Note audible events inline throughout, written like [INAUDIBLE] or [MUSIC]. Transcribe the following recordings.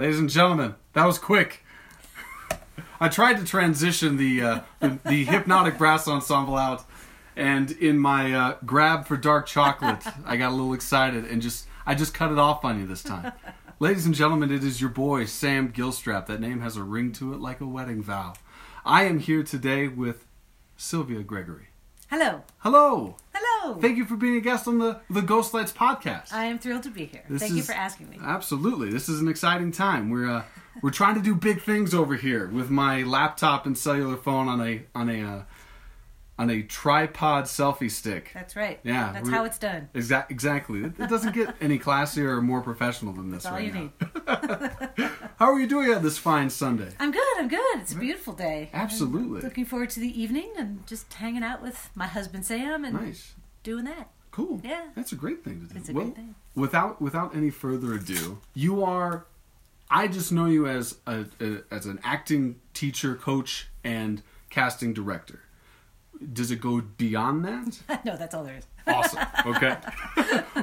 Ladies and gentlemen, that was quick. I tried to transition the, uh, the the hypnotic brass ensemble out, and in my uh, grab for dark chocolate, I got a little excited and just I just cut it off on you this time. Ladies and gentlemen, it is your boy Sam Gilstrap. That name has a ring to it like a wedding vow. I am here today with Sylvia Gregory. Hello. Hello. Hello. Thank you for being a guest on the the Ghost Lights podcast. I am thrilled to be here. This Thank you for asking me. Absolutely, this is an exciting time. We're uh, we're trying to do big things over here with my laptop and cellular phone on a on a uh, on a tripod selfie stick. That's right. Yeah, That's how it's done. Exact, exactly. It, it doesn't get any classier or more professional than this That's all right you now. need. [LAUGHS] How are you doing on this fine Sunday? I'm good. I'm good. It's a beautiful day. Absolutely. I'm looking forward to the evening and just hanging out with my husband Sam and Nice, doing that. cool. Yeah. that's a great thing to do. It's a well, great thing. without without any further ado, you are. I just know you as a, a as an acting teacher, coach, and casting director. Does it go beyond that? [LAUGHS] no, that's all there is. [LAUGHS] Awesome. Okay.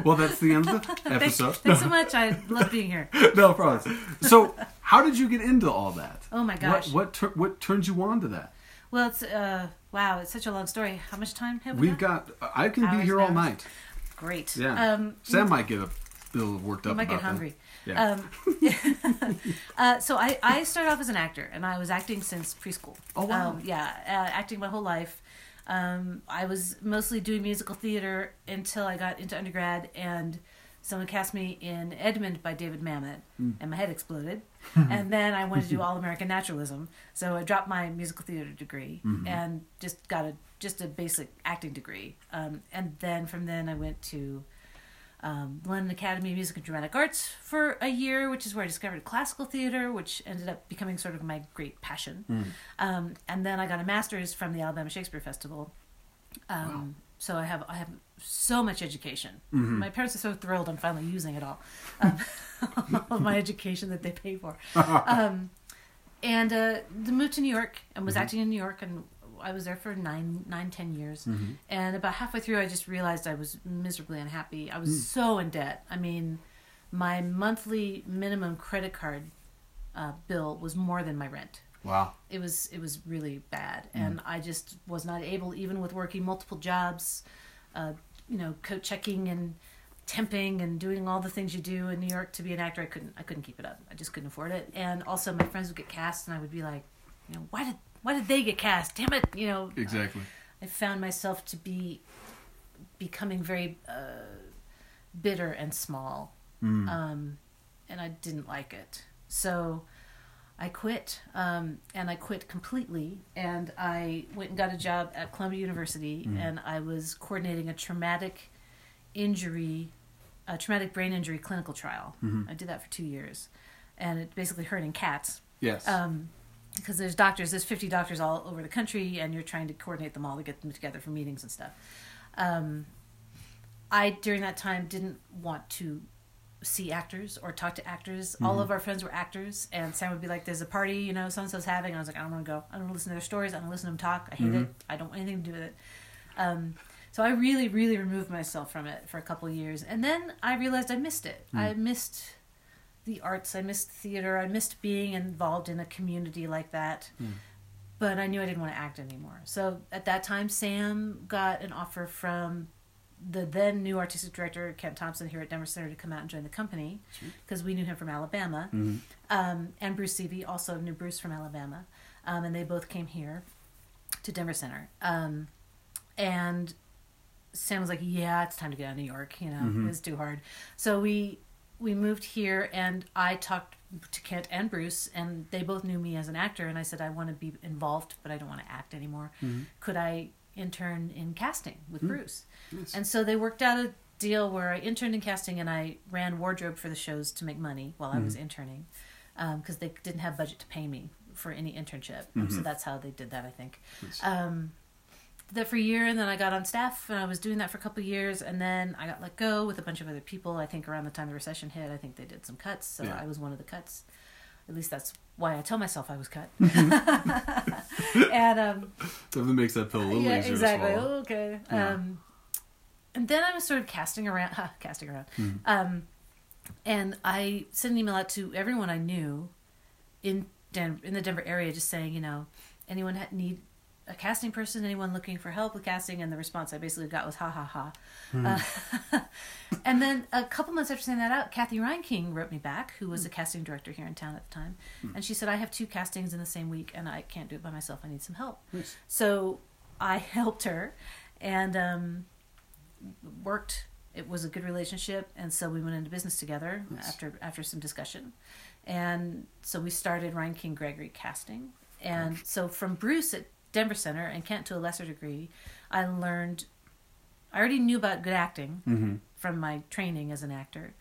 well, that's the end of the [LAUGHS] Thanks, episode. thanks so much. I love being here. no problem. So, how did you get into all that? Oh my gosh. What what tur- what turned you on to that? Well, it's uh wow, it's such a long story. How much time have we We've got. I can be here all hours. night. Great. Yeah. Um, Sam might get a little worked up. might get about that. hungry. Yeah. Um, [LAUGHS] uh, so I, I started off as an actor, and I was acting since preschool. Oh, wow. Um, yeah, uh, acting my whole life. Um, I was mostly doing musical theater until I got into undergrad, and someone cast me in Edmond by David Mamet, Hmm. and my head exploded. and then I wanted to do [LAUGHS] all American naturalism, so I dropped my musical theater degree Mm-hmm. and just got a just a basic acting degree. Um, and then from then I went to um, London Academy of Music and Dramatic Arts for a year, which is where I discovered classical theater, which ended up becoming sort of my great passion. Hmm. Um, and then I got a master's from the Alabama Shakespeare Festival. Um, So I have I have so much education. Mm-hmm. My parents are so thrilled I'm finally using it all, um, [LAUGHS] all of my education that they pay for. [LAUGHS] um, and uh, moved to New York and was acting in New York, and I was there for nine, nine, ten years. And about halfway through, I just realized I was miserably unhappy. I was so in debt. I mean, my monthly minimum credit card uh, bill was more than my rent Wow. it was it was really bad and i just was not able even with working multiple jobs uh, you know coat checking and temping and doing all the things you do in new york to be an actor i couldn't i couldn't keep it up i just couldn't afford it and also my friends would get cast and i would be like you know why did why did they get cast damn it you know Exactly. i found myself to be becoming very uh, bitter and small Mm. um, and I didn't like it. So I quit, um, and I quit completely. And I went and got a job at Columbia University, Mm. and I was coordinating a traumatic injury, a traumatic brain injury clinical trial. Mm-hmm. I did that for two years, and it basically hurting cats. Yes. Um, because there's doctors, there's 50 doctors all over the country, and you're trying to coordinate them all to get them together for meetings and stuff. Um, I, during that time, didn't want to see actors or talk to actors. All mm-hmm. of our friends were actors, and Sam would be like, "There's a party, you know, so and so's having." I was like, "I don't want to go. I don't want to listen to their stories. I don't listen to them talk. I hate mm-hmm. it. I don't want anything to do with it." Um, so I really, really removed myself from it for a couple of years, and then I realized I missed it. Mm. I missed the arts. I missed theater. I missed being involved in a community like that. Mm. But I knew I didn't want to act anymore. So at that time, Sam got an offer from the then new artistic director Kent Thompson here at Denver Center to come out and join the company because we knew him from Alabama, um, and Bruce Sevy also knew Bruce from Alabama, um, and they both came here to Denver Center. Um, and Sam was like, "Yeah, it's time to get out of New York. You know, it's too hard." So we we moved here, and I talked to Kent and Bruce, and they both knew me as an actor, and I said I want to be involved, but I don't want to act anymore. Could I intern in casting with hmm. Bruce? Yes. And so they worked out a deal where I interned in casting and I ran wardrobe for the shows to make money while I was hmm. interning um, because they didn't have budget to pay me for any internship. Um, so hmm. that's how they did that, I think. Yes. Um, did that for a year and then I got on staff and I was doing that for a couple of years and then I got let go with a bunch of other people. I think around the time the recession hit, I think they did some cuts. So Yeah. I was one of the cuts. At least that's why I tell myself I was cut. [LAUGHS] and um, Definitely makes that pill a little yeah, easier exactly. to swallow. Okay. Yeah. Um, and then I was sort of casting around, huh, [LAUGHS] casting around. Hmm. Um, and I sent an email out to everyone I knew in Den- in the Denver area, just saying, you know, anyone ha- need a casting person, anyone looking for help with casting, and the response I basically got was ha ha ha. Uh, [LAUGHS] and then a couple months after sending that out, Kathy Ryan King wrote me back, who was a casting director here in town at the time, and she said, I have two castings in the same week, and I can't do it by myself. I need some help. So I [LAUGHS] helped her, and um, worked. It was a good relationship, and so we went into business together after after some discussion, and so we started Ryan King Gregory casting. And so from Bruce at Denver Center and Kent to a lesser degree, I learned. I already knew about good acting Mm-hmm. from my training as an actor.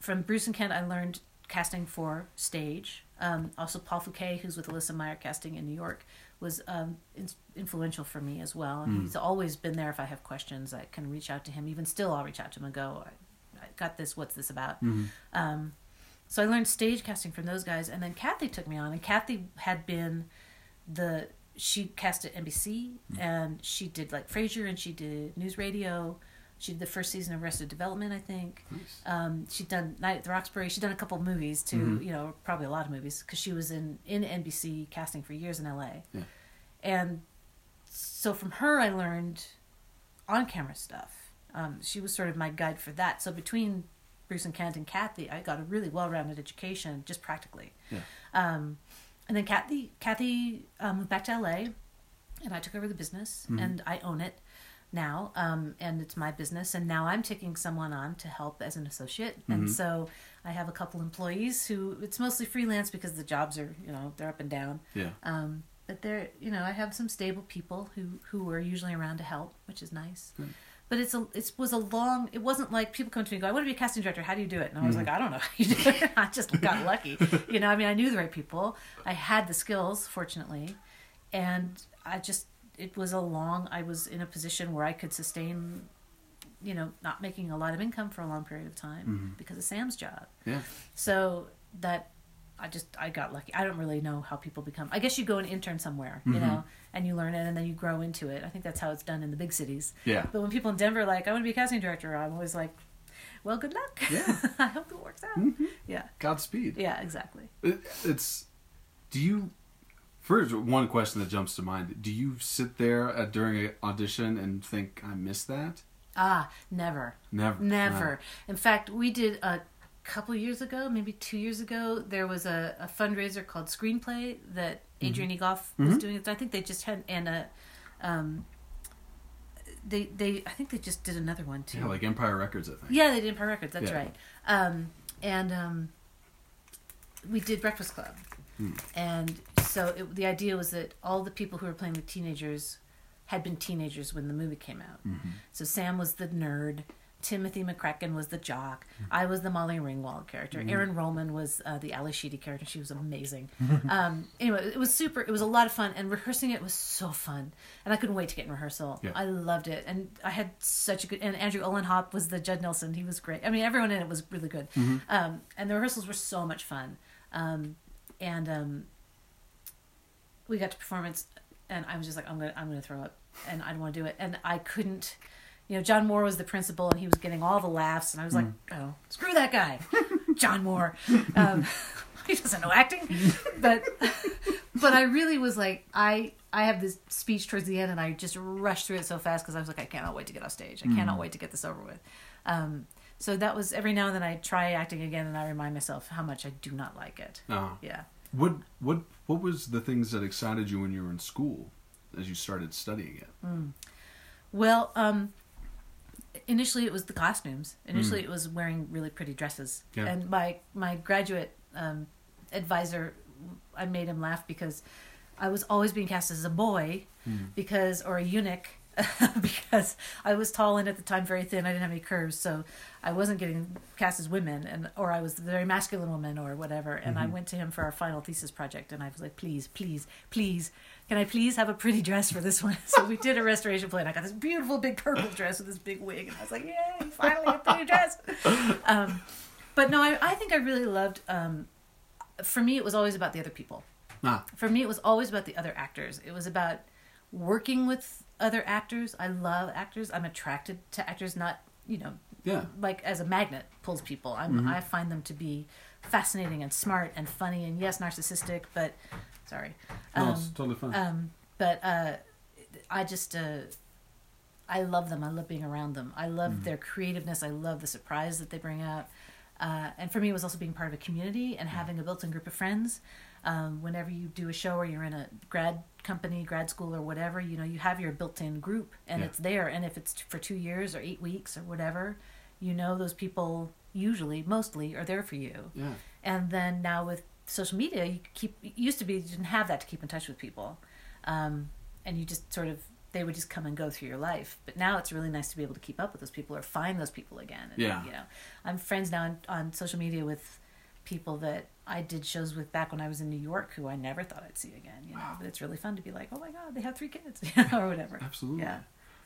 From Bruce and Kent, I learned casting for stage. Um, also, Paul Fouquet, who's with Elissa Meyer casting in New York, was um, in- influential for me as well. And He's always been there if I have questions. I can reach out to him. Even still, I'll reach out to him and go, I, I got this. What's this about? Um, so I learned stage casting from those guys. And then Kathy took me on. And Kathy had been the she cast at NBC and she did like Frasier and she did News Radio. She did the first season of Arrested Development, I think. Nice. Um, she'd done Night at the Roxbury. She'd done a couple of movies too. You know, probably a lot of movies because she was in in NBC casting for years in LA. Yeah. And so from her, I learned on camera stuff. Um, she was sort of my guide for that. So between Bruce and Kent and Kathy, I got a really well rounded education just practically. Yeah. Um, and then Kathy, Kathy um, moved back to LA, and I took over the business, and I own it now. Um, and it's my business, and now I'm taking someone on to help as an associate. And so I have a couple employees who it's mostly freelance because the jobs are, you know, they're up and down. Yeah. Um, but they're, you know, I have some stable people who who are usually around to help, which is nice. Good. But it's a it was a long. It wasn't like people come to me and go, "I want to be a casting director. How do you do it?" And I was mm. like, "I don't know how you do it. [LAUGHS] I just got lucky." you know, I mean, I knew the right people. I had the skills, fortunately, and I just it was a long. I was in a position where I could sustain, you know, not making a lot of income for a long period of time mm-hmm. because of Sam's job. Yeah. So that I just I got lucky. I don't really know how people become. I guess you go and intern somewhere, you Mhm. know, and you learn it, and then you grow into it. I think that's how it's done in the big cities. Yeah. But when people in Denver are like, I want to be a casting director, I'm always like, well, good luck. Yeah. [LAUGHS] I hope it works out. Mhm. Yeah. Godspeed. Yeah. Exactly. It, it's. Do you? First, one question that jumps to mind: Do you sit there at, during an audition and think, "I missed that"? Ah, never. Never. Never. In fact, we did a couple years ago, maybe two years ago, there was a, a fundraiser called Screenplay that Adrian Egolf was Mhm. doing. I think they just had and a, um, they they I think they just did another one too. Yeah, like Empire Records, I think. Yeah, they did Empire Records. That's Yeah. right. Um, and um, we did Breakfast Club, Hmm. and so it, the idea was that all the people who were playing the teenagers had been teenagers when the movie came out. Mm-hmm. So Sam was the nerd. Timothy McCracken was the jock. I was the Molly Ringwald character. Erin Rollman was uh, the Ally Sheedy character. She was amazing. [LAUGHS] um, anyway, it was super. It was a lot of fun, and rehearsing it was so fun. And I couldn't wait to get in rehearsal. Yeah. I loved it, and I had such a good. And Andrew Olenhop was the Judd Nelson. He was great. I mean, everyone in it was really good. Mm-hmm. Um, and the rehearsals were so much fun. Um, and um, we got to performance, and I was just like, I'm gonna, I'm gonna throw up, and I don't want to do it, and I couldn't. You know, John Moore was the principal, and he was getting all the laughs, and I was like, oh, screw that guy, [LAUGHS] John Moore. Um, [LAUGHS] he doesn't know acting, but [LAUGHS] but I really was like, I I have this speech towards the end, and I just rushed through it so fast because I was like, I cannot wait to get off stage. I cannot wait to get this over with. Um, so that was every now and then I try acting again, and I remind myself how much I do not like it. Oh. Yeah. What what what was the things that excited you when you were in school, as you started studying it? Well, um, initially it was the costumes. Initially mm. it was wearing really pretty dresses. Yeah. And my my graduate um, advisor, I made him laugh because I was always being cast as a boy, hmm. because or a eunuch. [LAUGHS] because I was tall and at the time very thin, I didn't have any curves, so I wasn't getting cast as women, and or I was the very masculine woman or whatever. And I mm-hmm. went to him for our final thesis project, and I was like, "Please, please, please, can I please have a pretty dress for this one?" [LAUGHS] So we did a restoration play, and I got this beautiful big purple dress with this big wig, and I was like, "Yay, finally a pretty dress!" [LAUGHS] Um, but no, I, I think I really loved. Um, for me, it was always about the other people Ah, for me it was always about the other actors it was about working with other actors i love actors i'm attracted to actors not you know Yeah. like as a magnet pulls people. I'm, Mm-hmm. I find them to be fascinating and smart and funny and yes, narcissistic, but sorry. No, Um, it's totally fine. um, but uh, I just uh, I love them. I love being around them. I love Mm-hmm. their creativeness. I love the surprise that they bring out. Uh, and for me, it was also being part of a community and having a built-in group of friends. Um, whenever you do a show or you're in a grad company, grad school, or whatever, you know, you have your built-in group, and Yeah. it's there. And if it's for two years or eight weeks or whatever, you know, those people usually, mostly, are there for you. yeah. And then now with social media, you keep it used to be you didn't have that to keep in touch with people, um, and you just sort of they would just come and go through your life. But now it's really nice to be able to keep up with those people or find those people again. And, Yeah. you know, I'm friends now on, on social media with people that I did shows with back when I was in New York, who I never thought I'd see again. You know, but it's really fun to be like, oh my god, they have three kids, [LAUGHS] or whatever. Absolutely. Yeah.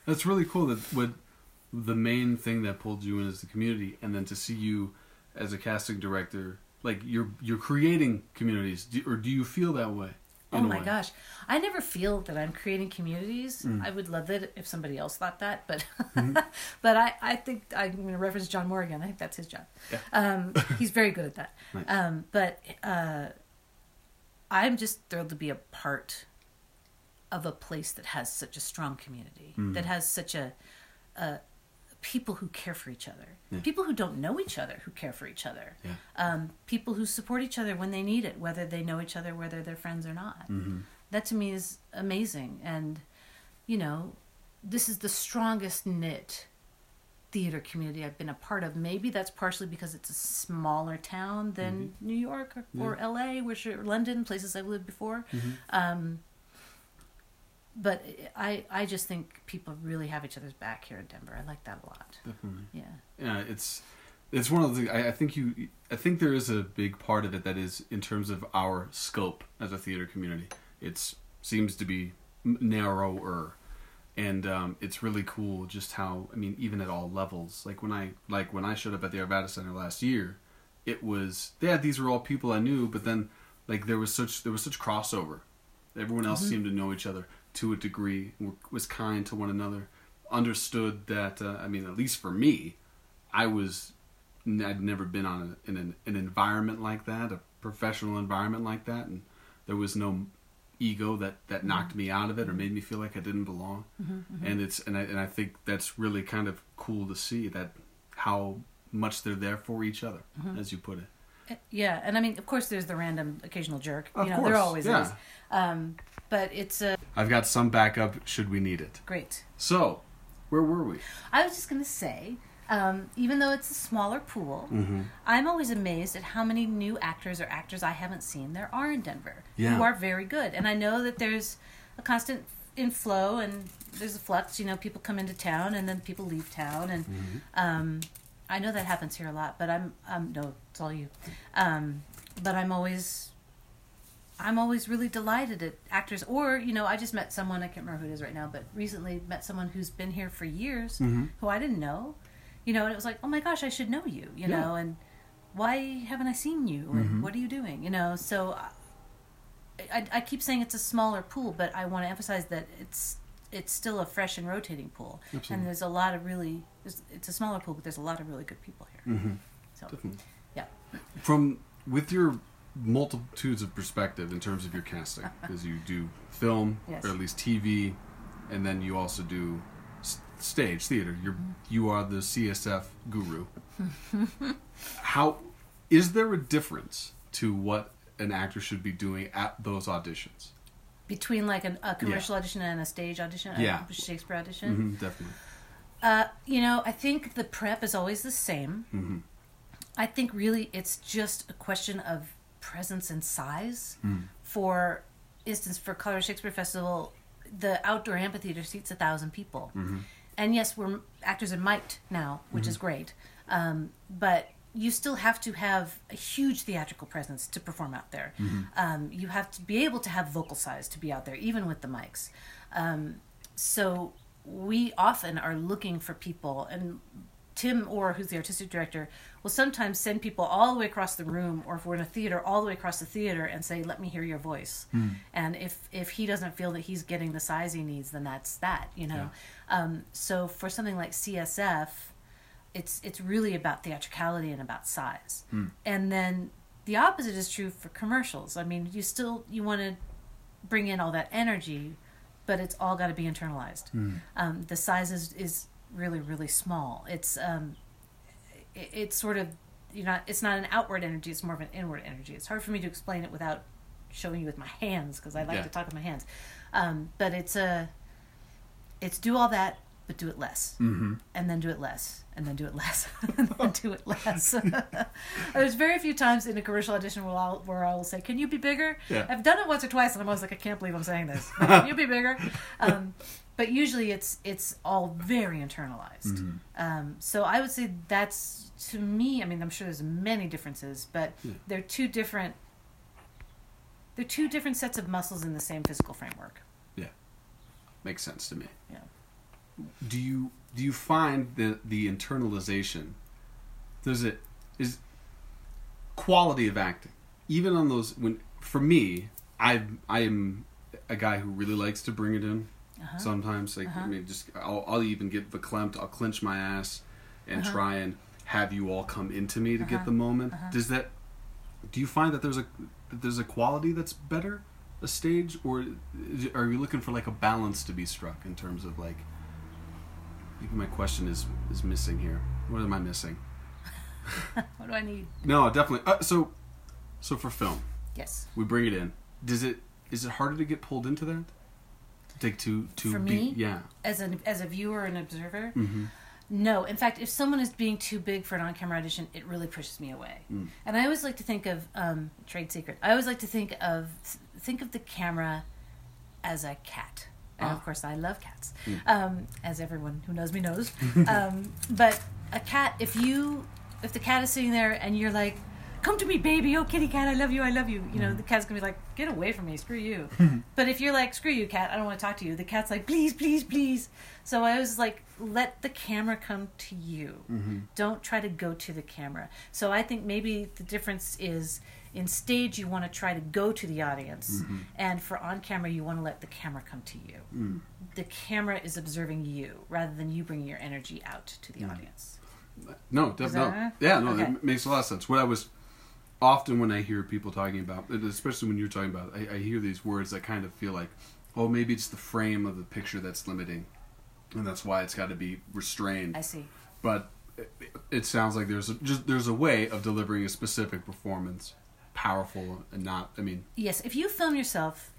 That's really cool that what the main thing that pulled you in is the community and then to see you as a casting director like you're you're creating communities do, or do you feel that way? Oh my way? gosh. I never feel that I'm creating communities. Mm. I would love it if somebody else thought that, but Mm-hmm. [LAUGHS] but I, I think I'm going to reference John Morgan. I think that's his job. Yeah. Um, [LAUGHS] he's very good at that. Nice. Um, but uh, I'm just thrilled to be a part of a place that has such a strong community, Mm. that has such a, a people who care for each other, Yeah. people who don't know each other who care for each other, Yeah. um, people who support each other when they need it, whether they know each other, whether they're friends or not. Mhm. That to me is amazing, and you know, this is the strongest knit theater community I've been a part of. Maybe that's partially because it's a smaller town than New York or, or LA, which are London, places I've lived before. Um, but I, I just think people really have each other's back here in Denver. I like that a lot. Definitely. Yeah. Yeah, it's it's one of the things I, I think you I think there is a big part of it that is in terms of our scope as a theater community. It seems to be narrower, and um, it's really cool just how I mean even at all levels. Like when I like when I showed up at the Arvada Center last year, it was yeah these were all people I knew, but then like there was such there was such crossover. Everyone else seemed to know each other to a degree, was kind to one another, understood that. Uh, I mean, at least for me, I was I'd never been on a, in an, an environment like that, a professional environment like that, and there was no ego that that mm-hmm. knocked me out of it or made me feel like I didn't belong. Mm-hmm, mm-hmm. And it's and I and I think that's really kind of cool to see that how much they're there for each other, as you put it. Yeah, and I mean, of course, there's the random occasional jerk. Of you know, course, there always yeah. is. Um, but it's uh, I've got some backup should we need it. great. So, where were we? I was just going to say, um, even though it's a smaller pool, Mm-hmm. I'm always amazed at how many new actors or actors I haven't seen there are in Denver Yeah. who are very good. And I know that there's a constant inflow and there's a flux. You know, people come into town and then people leave town, and Mm-hmm. um, I know that happens here a lot. But I'm, um, no, it's all you. Um, but I'm always. I'm always really delighted at actors, or you know, I just met someone I can't remember who it is right now, but recently met someone who's been here for years, who I didn't know, you know, and it was like, oh my gosh, I should know you, you Yeah. know, and why haven't I seen you, or what are you doing, you know? So, I, I keep saying it's a smaller pool, but I want to emphasize that it's it's still a fresh and rotating pool, Absolutely. and there's a lot of really, there's, it's a smaller pool, but there's a lot of really good people here. Mm-hmm. So, Definitely. yeah, From with your multitudes of perspective in terms of your casting, [LAUGHS] because you do film Yes. or at least TV, and then you also do s- stage theater. You're you are the CSF guru. [LAUGHS] How is there a difference to what an actor should be doing at those auditions? between like an, a commercial audition and a stage audition, Yeah. a Shakespeare audition. Mm-hmm, definitely. Uh, you know, I think the prep is always the same. Mm-hmm. I think really it's just a question of presence and size. Mm. For instance, for Colorado Shakespeare Festival, the outdoor amphitheater seats a thousand people, Mm-hmm. and yes, we're actors are mic'd now, which is great. Um, but you still have to have a huge theatrical presence to perform out there. Um, you have to be able to have vocal size to be out there, even with the mics. Um, so we often are looking for people, and Tim Orr, who's the artistic director, will sometimes send people all the way across the room, or if we're in a theater, all the way across the theater, and say, "Let me hear your voice." And if if he doesn't feel that he's getting the size he needs, then that's that, you know. Um, so for something like CSF, it's it's really about theatricality and about size. Hmm. And then the opposite is true for commercials. I mean, you still you want to bring in all that energy, but it's all got to be internalized. Hmm. Um, the size is, is really really small. It's um, it, it's sort of you know it's not an outward energy. It's more of an inward energy. It's hard for me to explain it without showing you with my hands because I like Yeah. to talk with my hands. Um, but it's a it's do all that but do it less Mm-hmm. and then do it less and then do it less [LAUGHS] and then do it less [LAUGHS] there's very few times in a commercial audition where I'll, where I will say can you be bigger Yeah. I've done it once or twice and I'm always like I can't believe I'm saying this can you be bigger [LAUGHS] um, but usually it's it's all very internalized Mm-hmm. um, so I would say that's to me I mean I'm sure there's many differences but Yeah. they're two different they're two different sets of muscles in the same physical framework Yeah, Makes sense to me. Yeah. Do you do you find the the internalization? Does it is quality of acting even on those when for me I I am a guy who really likes to bring it in. Uh-huh. Sometimes like I Uh-huh. mean just I'll, I'll even get verklempt. I'll clench my ass and Uh-huh. try and have you all come into me to Uh-huh. get the moment. Uh-huh. Does that? Do you find that there's a that there's a quality that's better a stage, or are you looking for like a balance to be struck in terms of like? Maybe my question is is missing here. What am I missing? [LAUGHS] what do I need No, definitely. Uh, so, so for film, yes we bring it in. Does it is it harder to get pulled into that? Take two two For be, me? yeah. as an as a viewer and observer Mm-hmm. no in fact if someone is being too big for an on-camera audition it really pushes me away Mm. and i always like to think of um, trade secret i always like to think of think of the camera as a cat and Ah. of course i love cats Mm. um, as everyone who knows me knows. [LAUGHS] Um, but a cat if you if the cat is sitting there and you're like come to me baby. Oh kitty cat i love you i love you. You know the cat's gonna be like get away from me. Screw you. [LAUGHS] But if you're like screw you cat. I don't want to talk to you. The cat's like please please please. So i was like let the camera come to you. Mm-hmm. don't try to go to the camera. So i think maybe the difference is in stage you want to try to go to the audience Mm-hmm. and for on camera you want to let the camera come to you Mm. the camera is observing you rather than you bringing your energy out to the audience No, definitely. that- Yeah, no, Okay. it makes a lot of sense. What I was often when I hear people talking about, especially when you're talking about, I, I hear these words that kind of feel like, oh, maybe it's the frame of the picture that's limiting, and that's why it's got to be restrained. i see But it, it sounds like there's a, just there's a way of delivering a specific performance, powerful and not. I mean, yes if you film yourself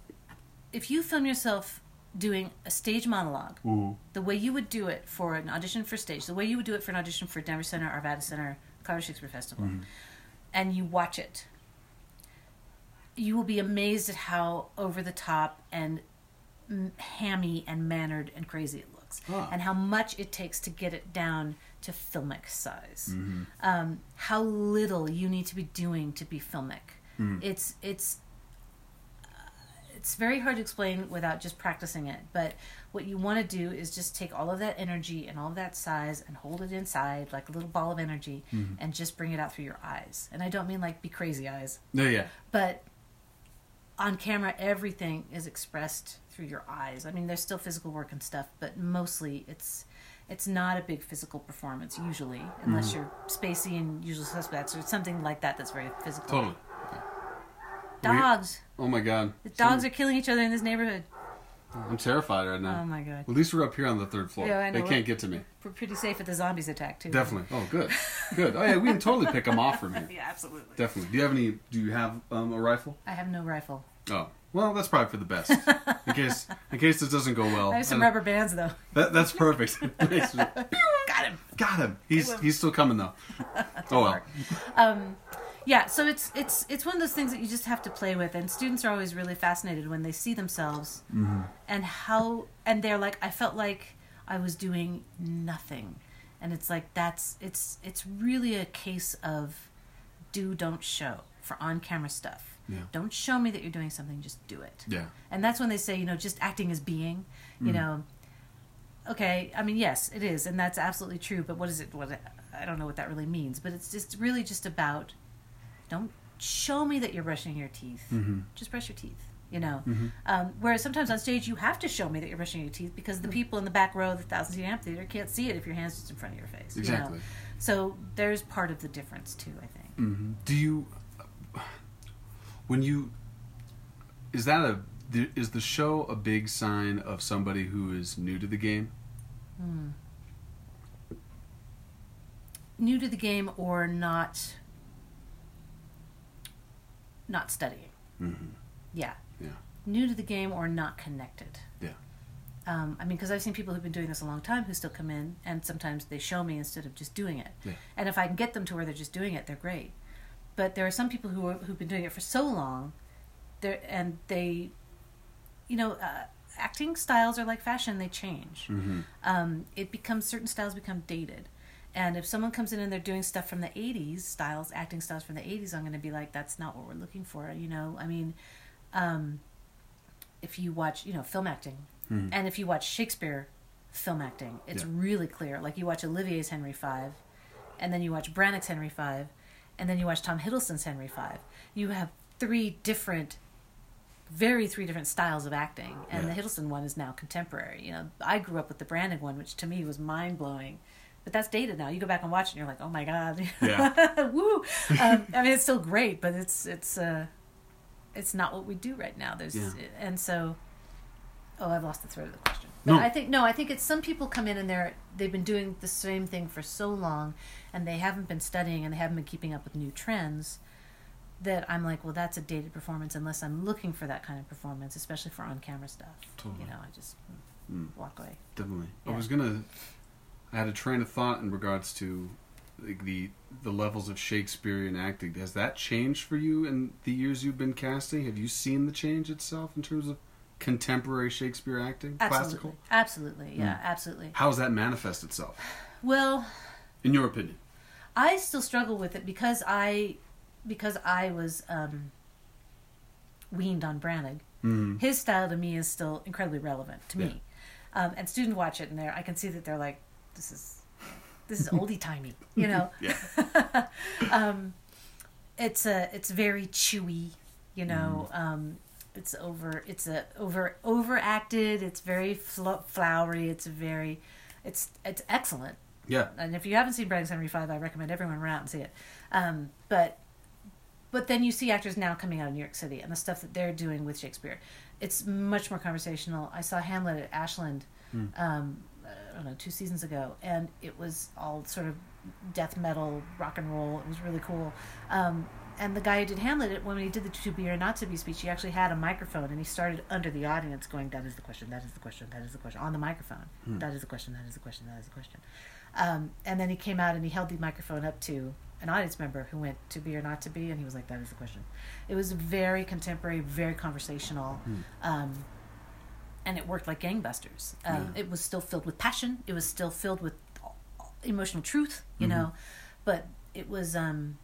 if you film yourself doing a stage monologue ooh, the way you would do it for an audition for stage, the way you would do it for an audition for Denver Center, Arvada Center, Colorado Shakespeare Festival, and you watch it, you will be amazed at how over the top and mm, hammy and mannered and crazy it looks, and how much it takes to get it down to filmic size. Um, how little you need to be doing to be filmic. Mm. It's it's uh, it's very hard to explain without just practicing it. But what you want to do is just take all of that energy and all of that size and hold it inside like a little ball of energy mm-hmm. and just bring it out through your eyes. And I don't mean like be crazy eyes, no, yeah, but on camera, everything is expressed through your eyes. I mean, there's still physical work and stuff, but mostly it's it's not a big physical performance usually, unless you're spacey and usual suspects or something like that. That's very physical. totally. Dogs. Oh my god, The dogs are killing each other in this neighborhood. I'm terrified right now. Oh my god. At least we're up here on the third floor. Yeah, I They can't get to me. We're pretty safe if the zombies attack too. Definitely. Oh, good, [LAUGHS] good. Oh yeah, we can totally pick them off from here. [LAUGHS] Yeah, absolutely. Definitely. Do you have any? Do you have um, a rifle? I have no rifle. Oh, well, that's probably for the best. In case, [LAUGHS] in case this doesn't go well. I have some Uh, rubber bands though. That, that's perfect. [LAUGHS] [LAUGHS] Got him. Got him. He's he's still coming though. oh well. Um, yeah, so it's it's it's one of those things that you just have to play with, and students are always really fascinated when they see themselves and how and they're like, I felt like I was doing nothing, and it's like that's it's it's really a case of do don't show for on camera stuff. Yeah. Don't show me that you're doing something, just do it. Yeah. And that's when they say, you know, just acting as being, you know. Okay, I mean, yes, it is, and that's absolutely true. But what is it? What I don't know what that really means. But it's just really just about don't show me that you're brushing your teeth. Mm-hmm. Just brush your teeth. You know, Mm-hmm. um, whereas sometimes on stage you have to show me that you're brushing your teeth because the people in the back row of the thousand seat amphitheater can't see it if your hands just in front of your face. you know? Exactly. So there's part of the difference too. I think. hmm Do you, when you, is that a, is the show a big sign of somebody who is new to the game? New to the game or not, not studying. Mm-hmm. Yeah. Yeah. New to the game or not connected. Yeah. Um, I mean, because I've seen people who've been doing this a long time who still come in, and sometimes they show me instead of just doing it. Yeah. And if I can get them to where they're just doing it, they're great. But there are some people who are, who've been doing it for so long, there and they, you know, uh, acting styles are like fashion; they change. Mm-hmm. Um, it becomes certain styles become dated. And if someone comes in and they're doing stuff from the 80s, styles, acting styles from the 80s, I'm going to be like, that's not what we're looking for. You know, I mean, um, if you watch, you know, film acting, Mhm. and if you watch Shakespeare film acting, it's Yeah. really clear. Like you watch Olivier's Henry V, and then you watch Branagh's Henry V, and then you watch Tom Hiddleston's Henry V. You have three different, very three different styles of acting, and Yeah. the Hiddleston one is now contemporary. You know, I grew up with the Branagh one, which to me was mind blowing. But that's dated now. You go back and watch it, and you're like, "Oh my god, Yeah. [LAUGHS] woo!" Um, I mean, it's still great, but it's it's uh, it's not what we do right now. There's Yeah. and so, oh, I've lost the thread of the question. But No. I think no, I think it's some people come in and they're they've been doing the same thing for so long, and they haven't been studying and they haven't been keeping up with new trends. That I'm like, well, that's a dated performance unless I'm looking for that kind of performance, especially for on camera stuff. Totally. You know, I just Mm. walk away. Definitely. I was gonna. I had a train of thought in regards to like, the the levels of Shakespearean acting. Has that changed for you in the years you've been casting? Have you seen the change itself in terms of contemporary Shakespeare acting, Absolutely, classical? absolutely, yeah, Mm. absolutely. How does that manifest itself, Well, in your opinion? I still struggle with it because I because I was um, weaned on Branagh. Mm. His style to me is still incredibly relevant to Yeah. me. Um, and students watch it and they're I can see that they're like, this is this is oldie timey, you know. [LAUGHS] [LAUGHS] Um, it's a it's very chewy, you know. Mm. It's over it's a over overacted. It's very flo- flowery. It's very it's it's excellent Yeah. and if you haven't seen Branagh's Henry Five, I recommend everyone run out and see it. Um, but but then you see actors now coming out of New York City and the stuff that they're doing with Shakespeare. It's much more conversational. I saw Hamlet at Ashland, Hmm. um, I don't know, two seasons ago, and it was all sort of death metal, rock and roll. It was really cool. Um, and the guy who did Hamlet, when he did the to be or not to be speech, he actually had a microphone and he started under the audience going, "That is the question. That is the question. That is the question." On the microphone. Hmm. That is the question. That is the question. That is the question. Um, and then he came out and he held the microphone up to an audience member who went to be or not to be, and he was like, "That is the question." It was very contemporary, very conversational, Hmm. um, and it worked like gangbusters. Um, Yeah. It was still filled with passion. It was still filled with emotional truth, you Mhm. know, but it was um,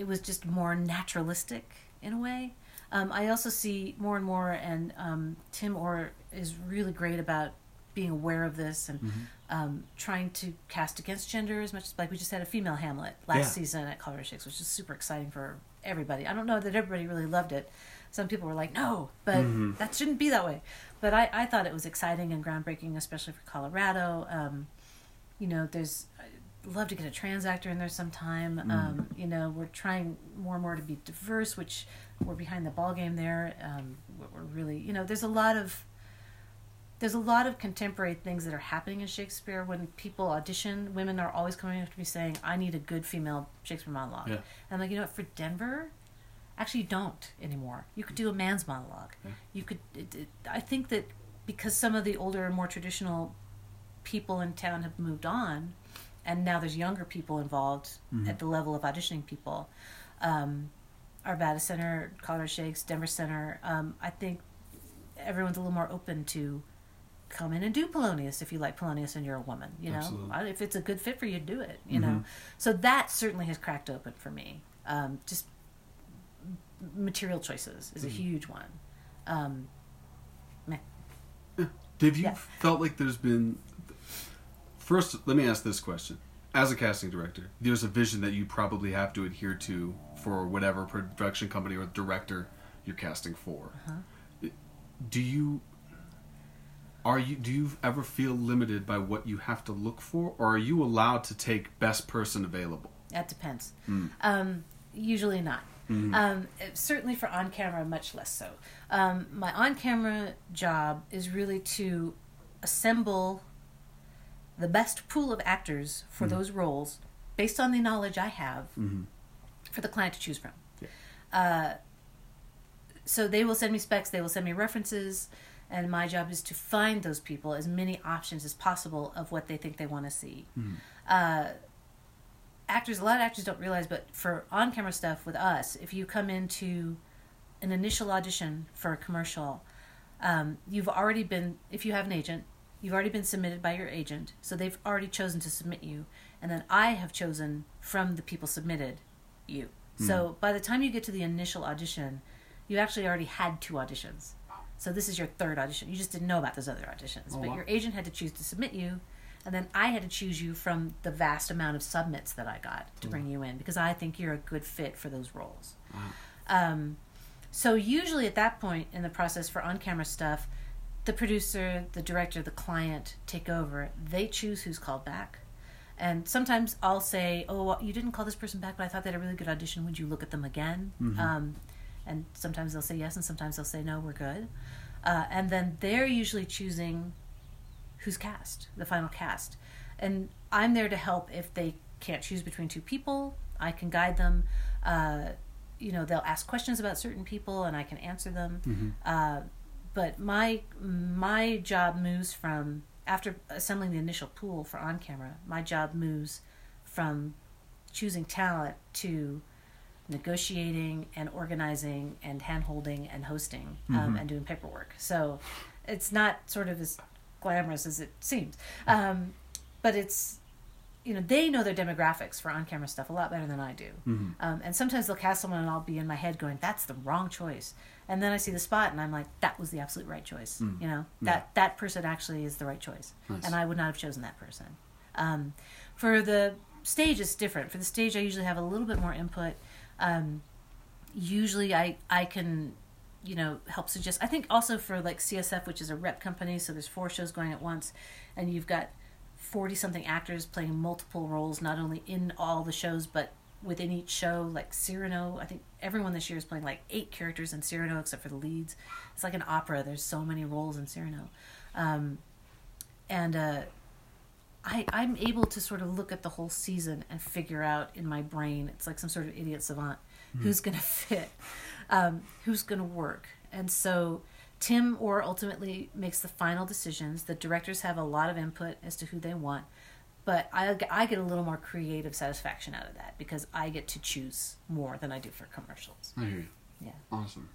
it was just more naturalistic in a way. Um, I also see more and more, and um, Tim Orr is really great about being aware of this and Mhm. um, trying to cast against gender as much as like we just had a female Hamlet last Yeah. season at Colorado Shakes, which is super exciting for everybody. I don't know that everybody really loved it. Some people were like, no, but Mhm. that shouldn't be that way. But I, I thought it was exciting and groundbreaking, especially for Colorado. Um, you know, there's love to get a trans actor in there sometime. Mm. Um, you know, we're trying more and more to be diverse, which we're behind the ball game there. Um, we're- we're really, you know, there's a lot of there's a lot of contemporary things that are happening in Shakespeare. When people audition, women are always coming up to me saying, "I need a good female Shakespeare monologue." Yeah. And I'm like, you know what? For Denver, actually, you don't anymore. You could do a man's monologue. Yeah. You could. It, it, I think that because some of the older, more traditional people in town have moved on, and now there's younger people involved Mhm. at the level of auditioning people. Um, Arvada Center, Colorado Shakes, Denver Center. Um, I think everyone's a little more open to come in and do Polonius if you like Polonius and you're a woman. You know, Absolutely. If it's a good fit for you, do it. You Mhm. know, so that certainly has cracked open for me. Um, just material choices is a Mhm. huge one. Um, Have you Yeah. felt like there's been? First, let me ask this question: As a casting director, there's a vision that you probably have to adhere to for whatever production company or director you're casting for. Uh-huh. Do you are you do you ever feel limited by what you have to look for, or are you allowed to take best person available? That depends. Hmm. Um, usually not. Um, certainly for on camera, much less so. Um, my on camera job is really to assemble the best pool of actors for those roles based on the knowledge I have for the client to choose from. Uh, so they will send me specs, they will send me references, and my job is to find those people as many options as possible of what they think they want to see. Uh, actors, a lot of actors don't realize, but for on camera stuff with us, if you come into an initial audition for a commercial, um, you've already been, if you have an agent, you've already been submitted by your agent, so they've already chosen to submit you, and then I have chosen from the people submitted you. So by the time you get to the initial audition, you actually already had two auditions. So this is your third audition. You just didn't know about those other auditions, Oh, but wow. your agent had to choose to submit you, and then I had to choose you from the vast amount of submits that I got to bring you in because I think you're a good fit for those roles. Um, so usually at that point in the process for on-camera stuff, the producer, the director, the client take over. They choose who's called back. And sometimes I'll say, "Oh, you didn't call this person back, but I thought they had a really good audition. Would you look at them again?" Um, and sometimes they'll say yes, and sometimes they'll say no. We're good. Uh, and then they're usually choosing who's cast, the final cast. And I'm there to help if they can't choose between two people. I can guide them. Uh, you know, they'll ask questions about certain people, and I can answer them. Uh, but my my job moves from after assembling the initial pool for on camera. My job moves from choosing talent to negotiating and organizing and hand holding and hosting um, and doing paperwork. So it's not sort of as glamorous as it seems. Um, but it's, you know, they know their demographics for on camera stuff a lot better than I do. Um, and sometimes they'll cast someone and I'll be in my head going, that's the wrong choice. And then I see the spot and I'm like, that was the absolute right choice. You know, that, that person actually is the right choice. Nice. And I would not have chosen that person. Um, for the stage, it's different. For the stage, I usually have a little bit more input. Um, usually, I I can, you know, help suggest. I think also for like CSF, which is a rep company, so there's four shows going at once, and you've got forty something actors playing multiple roles, not only in all the shows but within each show. Like Cyrano, I think everyone this year is playing like eight characters in Cyrano except for the leads. It's like an opera. There's so many roles in Cyrano. Um, and uh, I, I'm able to sort of look at the whole season and figure out in my brain, it's like some sort of idiot savant, who's going [LAUGHS] to fit, um, who's going to work. And so Tim Orr ultimately makes the final decisions. The directors have a lot of input as to who they want, but I, I get a little more creative satisfaction out of that because I get to choose more than I do for commercials. I hear you. Yeah. Awesome.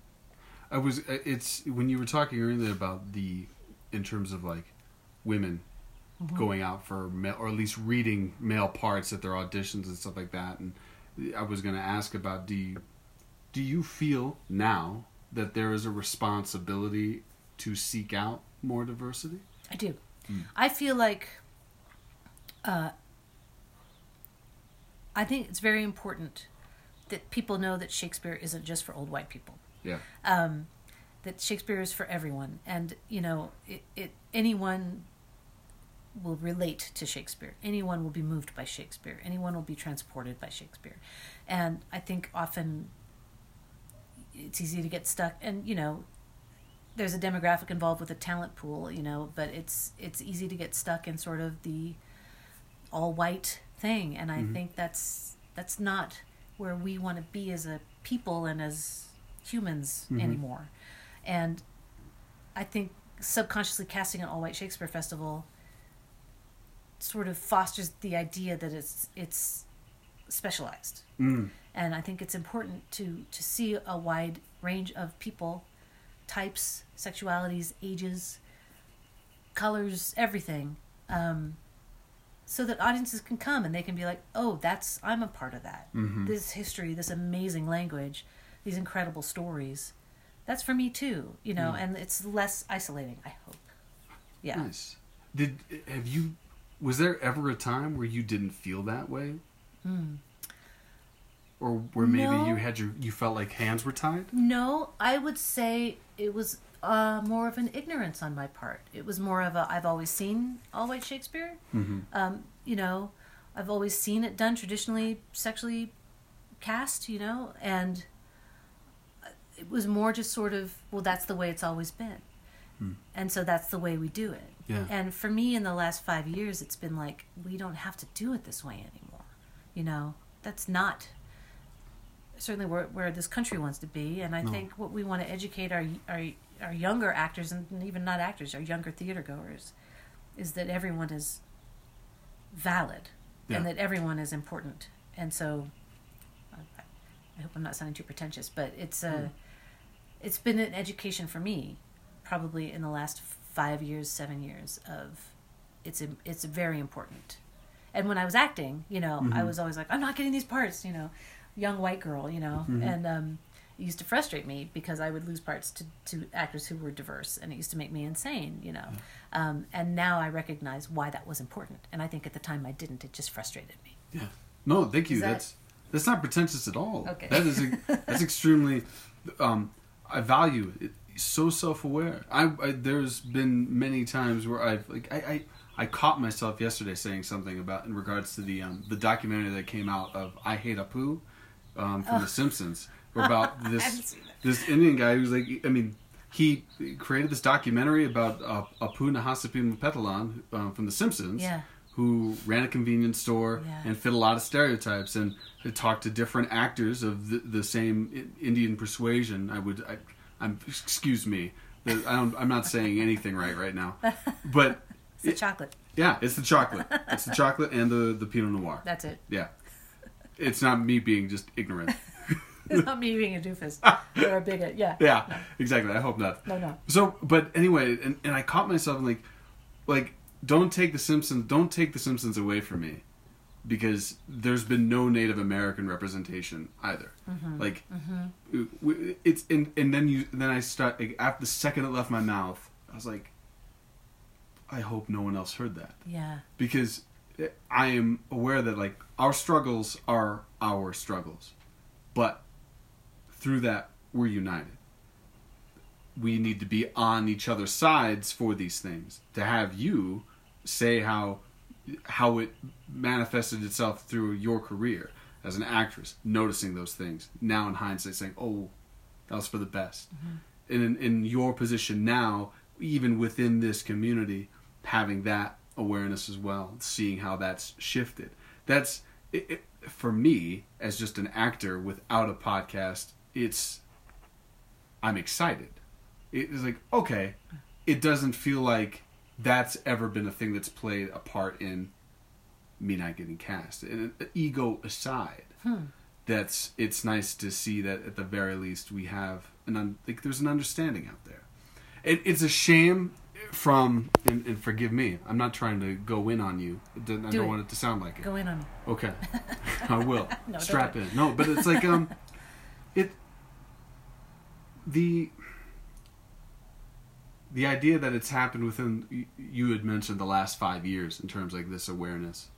I was. uh, It's when you were talking earlier about the, in terms of like, women going out for male, or at least reading male parts at their auditions and stuff like that. And I was going to ask about do you, do you feel now that there is a responsibility to seek out more diversity? I do. I feel like uh, I think it's very important that people know that Shakespeare isn't just for old white people. Yeah. Um, that Shakespeare is for everyone, and you know, it, it anyone will relate to Shakespeare. Anyone will be moved by Shakespeare. Anyone will be transported by Shakespeare, and I think often it's easy to get stuck. And you know, there's a demographic involved with a talent pool, you know, but it's it's easy to get stuck in sort of the all white thing, and I think that's that's not where we want to be as a people and as humans anymore. And I think subconsciously casting an all white Shakespeare festival sort of fosters the idea that it's it's specialized. Mm. And I think it's important to to see a wide range of people, types, sexualities, ages, colors, everything. Um, so that audiences can come and they can be like, "Oh, that's I'm a part of that. Mhm. This history, this amazing language, these incredible stories. That's for me too, you know, Mm. and it's less isolating, I hope." Yeah. Nice. Did have you? Was there ever a time where you didn't feel that way, Mm. or where maybe No. you had your you felt like hands were tied? No, I would say it was uh, more of an ignorance on my part. It was more of a I've always seen all white Shakespeare. Mm-hmm. Um, you know, I've always seen it done traditionally sexually cast. You know, and it was more just sort of well, that's the way it's always been, and so that's the way we do it. Yeah. And for me, in the last five years, it's been like we don't have to do it this way anymore. You know, that's not certainly where, where this country wants to be. And I No. think what we want to educate our, our our younger actors and even not actors, our younger theater goers, is that everyone is valid Yeah. and that everyone is important. And so, I, I hope I'm not sounding too pretentious, but it's a Hmm. it's been an education for me, probably in the last five years, seven years of it's a, it's very important. And when I was acting, you know, I Mhm. was always like, I'm not getting these parts, you know, young white girl, you know, Mhm. and um, it used to frustrate me because I would lose parts to, to actors who were diverse, and it used to make me insane, you know. Um, and now I recognize why that was important, and I think at the time I didn't. It just frustrated me. Yeah. No, thank you. That- That's that's not pretentious at all. Okay. That is that's [LAUGHS] extremely. Um, I value it. So self-aware. I, I there's been many times where I've like I, I I caught myself yesterday saying something about in regards to the um, the documentary that came out of I Hate Apu um, from The Simpsons [LAUGHS] about this this Indian guy who's like I mean he created this documentary about uh, Apu Nahasapeemapetilon um, from The Simpsons Yeah. who ran a convenience store Yeah. and fit a lot of stereotypes and talked to different actors of the, the same Indian persuasion. I would, I, I'm, excuse me, I don't, I'm not saying anything right right now, [LAUGHS] but It's the It- chocolate. yeah, it's the chocolate. It's the chocolate and the the Pinot Noir. That's it. Yeah, it's not me being just ignorant. [LAUGHS] It's [LAUGHS] not me being a doofus or a bigot. Yeah. [LAUGHS] Yeah, exactly. I hope not. No, no. So, but anyway, and, and I caught myself like, like, don't take the Simpsons, don't take the Simpsons away from me, because there's been no Native American representation either. Mm-hmm. Like, mm-hmm. w- it's and and then you then I start like, after the second it left my mouth, I was like, I hope no one else heard that Yeah. because I am aware that like our struggles are our struggles, but through that we're united. We need to be on each other's sides for these things. To have you say how how it manifested itself through your career as an actress, noticing those things now in hindsight, saying, "Oh, that was for the best." Mm-hmm. And in, in your position now, even within this community, having that awareness as well, seeing how that's shifted. That's it, it, for me as just an actor without a podcast. It's I'm excited. It is like okay, it doesn't feel like that's ever been a thing that's played a part in me not getting cast. And ego aside, that's it's nice to see that at the very least we have an un, like there's an understanding out there. It, it's a shame from and, and forgive me. I'm not trying to go in on you. I Do don't it. want it to sound like it. Go in on me. Okay, [LAUGHS] I will No, strap in. No, but it's like um, [LAUGHS] it the the idea that it's happened within you- had mentioned the last five years in terms like this awareness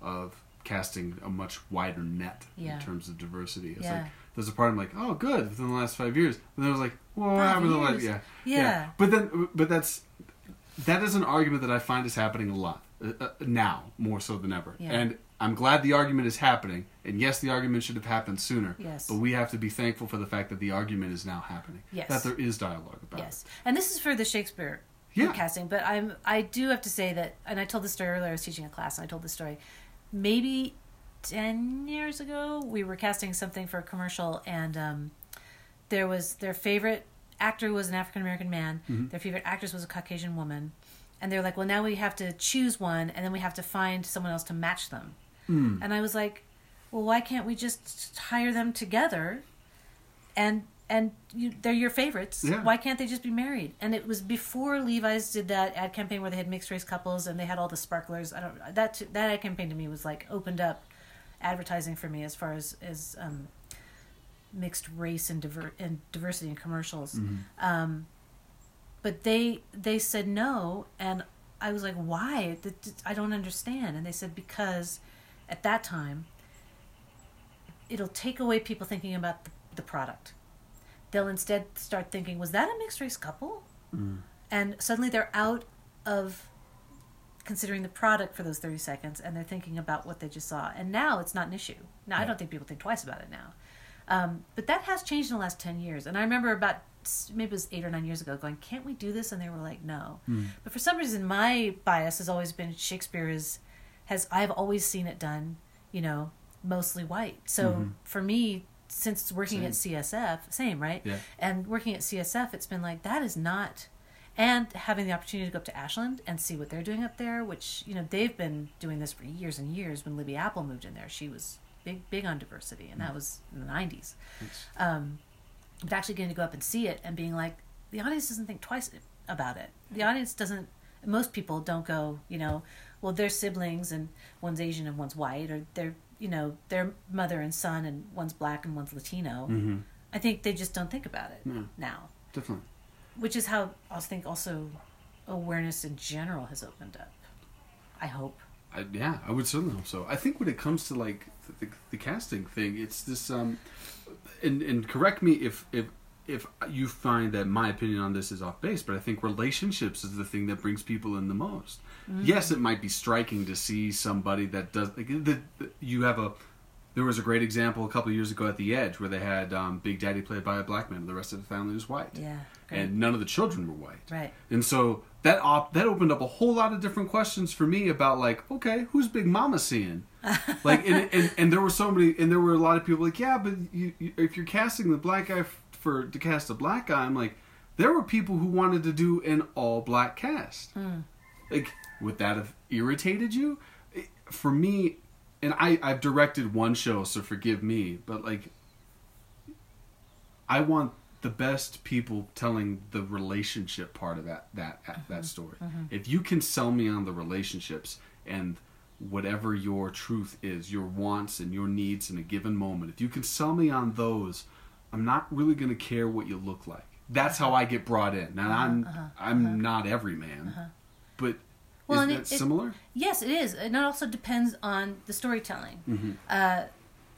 of casting a much wider net Yeah. in terms of diversity. It's Yeah. like there's a part I'm like, oh, good within the last five years, and then I was like, well, what Five happened the last years. yeah, Yeah. But then, but that's that is an argument that I find is happening a lot uh, uh, now, more so than ever. Yeah. And I'm glad the argument is happening. And yes, the argument should have happened sooner. Yes. But we have to be thankful for the fact that the argument is now happening. Yes. That there is dialogue about Yes, and this is for the Shakespeare Yeah. casting. But I'm I do have to say that, and I told this story earlier. I was teaching a class, and I told this story. Maybe ten years ago, we were casting something for a commercial, and um, there was their favorite actor was an African American man. Mm-hmm. Their favorite actress was a Caucasian woman, and they're like, "Well, now we have to choose one, and then we have to find someone else to match them." Hmm. And I was like, "Well, why can't we just hire them together?" and and you, they're your favorites. Yeah. Why can't they just be married? And it was before Levi's did that ad campaign where they had mixed race couples and they had all the sparklers. I don't that that ad campaign to me was like opened up advertising for me as far as as um, mixed race and diver and diversity in commercials. Um, but they they said no, and I was like, why? I don't understand. And they said because at that time it'll take away people thinking about the, the product. They'll instead start thinking, was that a mixed race couple? And suddenly they're out of considering the product for those 30 seconds and they're thinking about what they just saw. And now it's not an issue. Now, I don't think people think twice about it now. Um, but that has changed in the last 10 years. And I remember about maybe it was eight or nine years ago going, can't we do this? And they were like, no. But for some reason, my bias has always been Shakespeare is, has, I've always seen it done, you know, mostly white. So mm-hmm. for me, since working at CSF, same, right? Yeah. And working at CSF, it's been like, that is not, and having the opportunity to go up to Ashland and see what they're doing up there, which, you know, they've been doing this for years and years. When Libby Appel moved in there, she was big, big on diversity, and that mm. was in the 90s. Um, but actually getting to go up and see it and being like, the audience doesn't think twice about it. The mm. audience doesn't, most people don't go, you know, well, they're siblings and one's Asian and one's white, or they're, you know, they're mother and son and one's black and one's Latino. Mm-hmm. I think they just don't think about it No. now, Definitely. which is how I think also awareness in general has opened up. I hope. I, yeah, I would certainly hope so. I think when it comes to like the, the, the casting thing, it's this. Um, and and correct me if if if you find that my opinion on this is off base, but I think relationships is the thing that brings people in the most. Yes, it might be striking to see somebody that does like the, the, you have a. There was a great example a couple of years ago at the Edge where they had um, Big Daddy played by a black man, and the rest of the family was white, Yeah. Great. and none of the children were white. right. And so that op- that opened up a whole lot of different questions for me about like, okay, who's Big Mama seeing? [LAUGHS] like, and, and and there were so many, and there were a lot of people like, yeah, but you, you, if you're casting the black guy f- for to cast a black guy, I'm like, there were people who wanted to do an all black cast. Hmm. Like, would that have irritated you? It- For me, and I I've directed one show, so forgive me, but like, I want the best people telling the relationship part of that that that mm-hmm. story. Mm-hmm. If you can sell me on the relationships and whatever your truth is, your wants and your needs in a given moment, if you can sell me on those, I'm not really going to care what you look like. That's how I get brought in. Now uh-huh, I'm uh-huh, I'm uh-huh. not every man, but Well, is that it- similar? Yes, it is, and it also depends on the storytelling. Mm-hmm. Uh,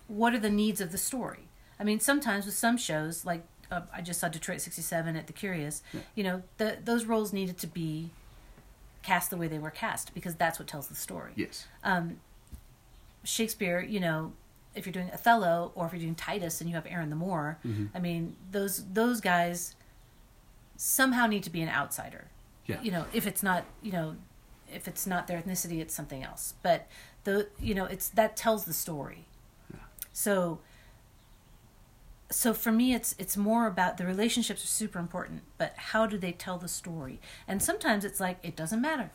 what are the needs of the story? I mean, sometimes with some shows, like uh, I just saw Detroit '67 at the Curious, you know, the, those roles needed to be cast the way they were cast because that's what tells the story. Yes. Um, Shakespeare, you know, if you're doing Othello or if you're doing Titus and you have Aaron the Moor, mm-hmm. I mean, those those guys somehow need to be an outsider. Yeah. You know, if it's not, you know, if it's not their ethnicity, it's something else. But the, you know, it's that tells the story. Yeah. So. So for me, it's it's more about the relationships are super important, but how do they tell the story? And sometimes it's like it doesn't matter.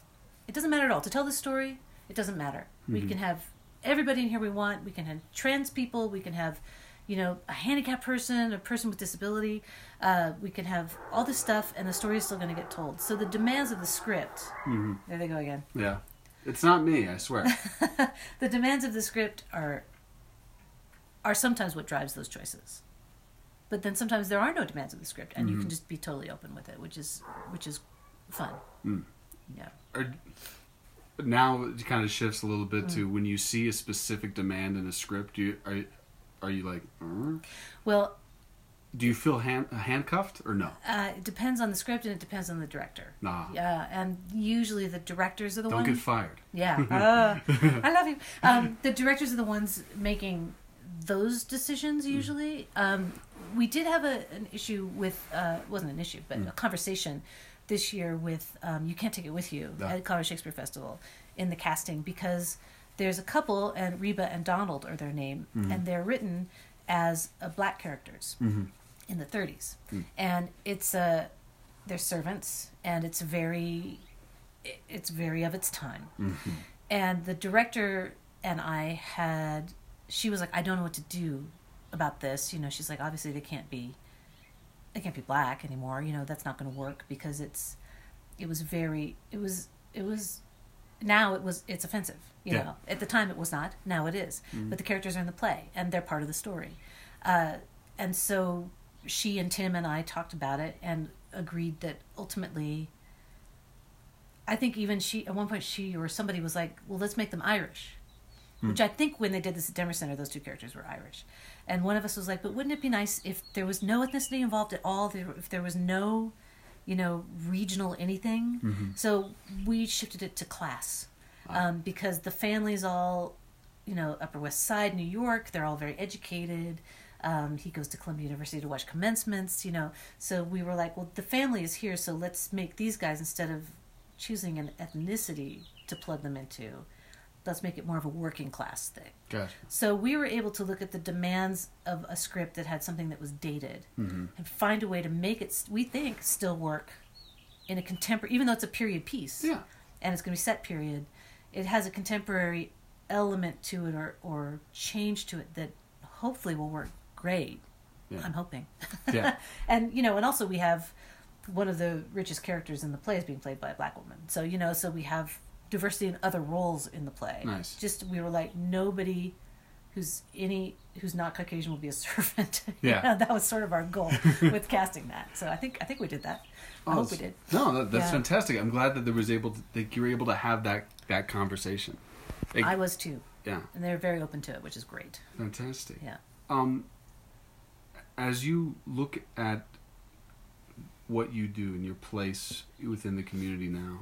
It doesn't matter at all to tell the story. It doesn't matter. We mm-hmm. can have everybody in here we want. We can have trans people. We can have, you know, a handicapped person, a person with disability. Uh, we can have all this stuff, and the story is still going to get told. So the demands of the script. Mm-hmm. There they go again. Yeah. It's not me, I swear. [LAUGHS] The demands of the script are are sometimes what drives those choices. But then sometimes there are no demands of the script, and you mm-hmm. can just be totally open with it, which is which is fun. Mm. Yeah. Or, now it kind of shifts a little bit to when you see a specific demand in a script. Do you are are you like, "Uh?" Well, do you feel hand, handcuffed or no? Uh, it depends on the script and it depends on the director. Nah. Yeah, and usually the directors are the ones. Don't get fired. Yeah, [LAUGHS] uh, I love you. Um, the directors are the ones making those decisions. Usually, um, we did have a, an issue with uh, wasn't an issue, but a conversation this year with um, "You Can't Take It With You" Yeah. at Colorado Shakespeare Festival in the casting because there's a couple and Rheba and Donald are their name, mm-hmm. and they're written as uh, black characters mm-hmm. in the 30s, hmm. and it's a they're servants, and it's very it's very of its time. Mm-hmm. And the director and I had she was like, I don't know what to do about this. You know, she's like, obviously they can't be they can't be black anymore. You know, that's not going to work because it's it was very it was it was now it was it's offensive you Yeah. know at the time it was not now it is. but the characters are in the play and they're part of the story uh, and so she and tim and i talked about it and agreed that ultimately i think even she at one point she or somebody was like well let's make them irish which I think when they did this at Denver Center, those two characters were Irish. And one of us was like, but wouldn't it be nice if there was no ethnicity involved at all? If there was no, you know, regional anything? So we shifted it to class um, because the families all, you know, Upper West Side, New York, they're all very educated. Um, he goes to Columbia University to watch commencements, you know. So we were like, well, the family is here, so let's make these guys instead of choosing an ethnicity to plug them into, let's make it more of a working class thing. Gotcha. So we were able to look at the demands of a script that had something that was dated Mm-hmm. and find a way to make it, we think, still work in a contemporary, even though it's a period piece Yeah. and it's going to be set period, it has a contemporary element to it or, or change to it that hopefully will work great. Yeah. I'm hoping. Yeah. [LAUGHS] and, you know, and also we have one of the richest characters in the play is being played by a black woman. So, you know, so we have diversity in other roles in the play. Nice. Just, we were like, nobody who's any who's not Caucasian will be a [LAUGHS] servant. You Yeah. know, that was sort of our goal [LAUGHS] with casting that. So I think I think we did that. I Oh, hope we did. No, that, that's Yeah. fantastic. I'm glad that there was able to, that you were able to have that that conversation. Like, I was too, yeah, and they're very open to it, which is great. fantastic. Yeah. Um, as you look at what you do and your place within the community now,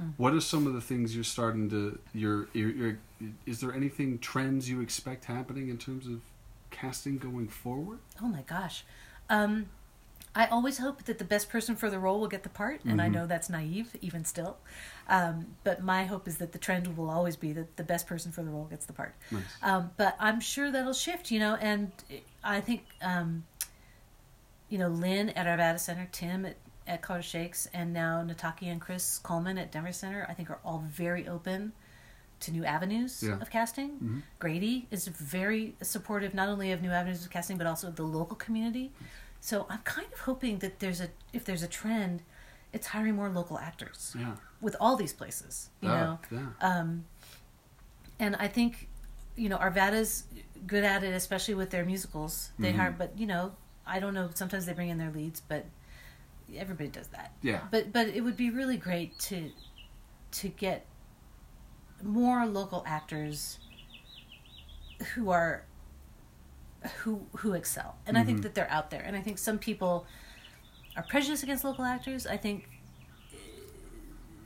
Hmm. what are some of the things you're starting to? You're, you're, you're, is there anything trends you expect happening in terms of casting going forward? Oh my gosh. Um, I always hope that the best person for the role will get the part, and I Mhm. know that's naive, even still. Um, but my hope is that the trend will always be that the best person for the role gets the part. Nice. Um, but I'm sure that'll shift, you know, and I think, um, you know, Lynn at our Arvada Center, Tim at, at Color Shakes, and now Nataki and Chris Coleman at Denver Center, I think are all very open to new avenues Yeah. of casting. Mhm. Grady is very supportive, not only of new avenues of casting, but also of the local community. So I'm kind of hoping that there's a, if there's a trend, it's hiring more local actors Yeah. with all these places, you yeah. know. Yeah. Um, and I think, you know, Arvada's good at it, especially with their musicals. They Mhm. hire, but you know, I don't know. Sometimes they bring in their leads, but everybody does that. Yeah. But but it would be really great to to get more local actors who are who who excel, and I think Mhm. that they're out there. And I think some people are prejudiced against local actors. I think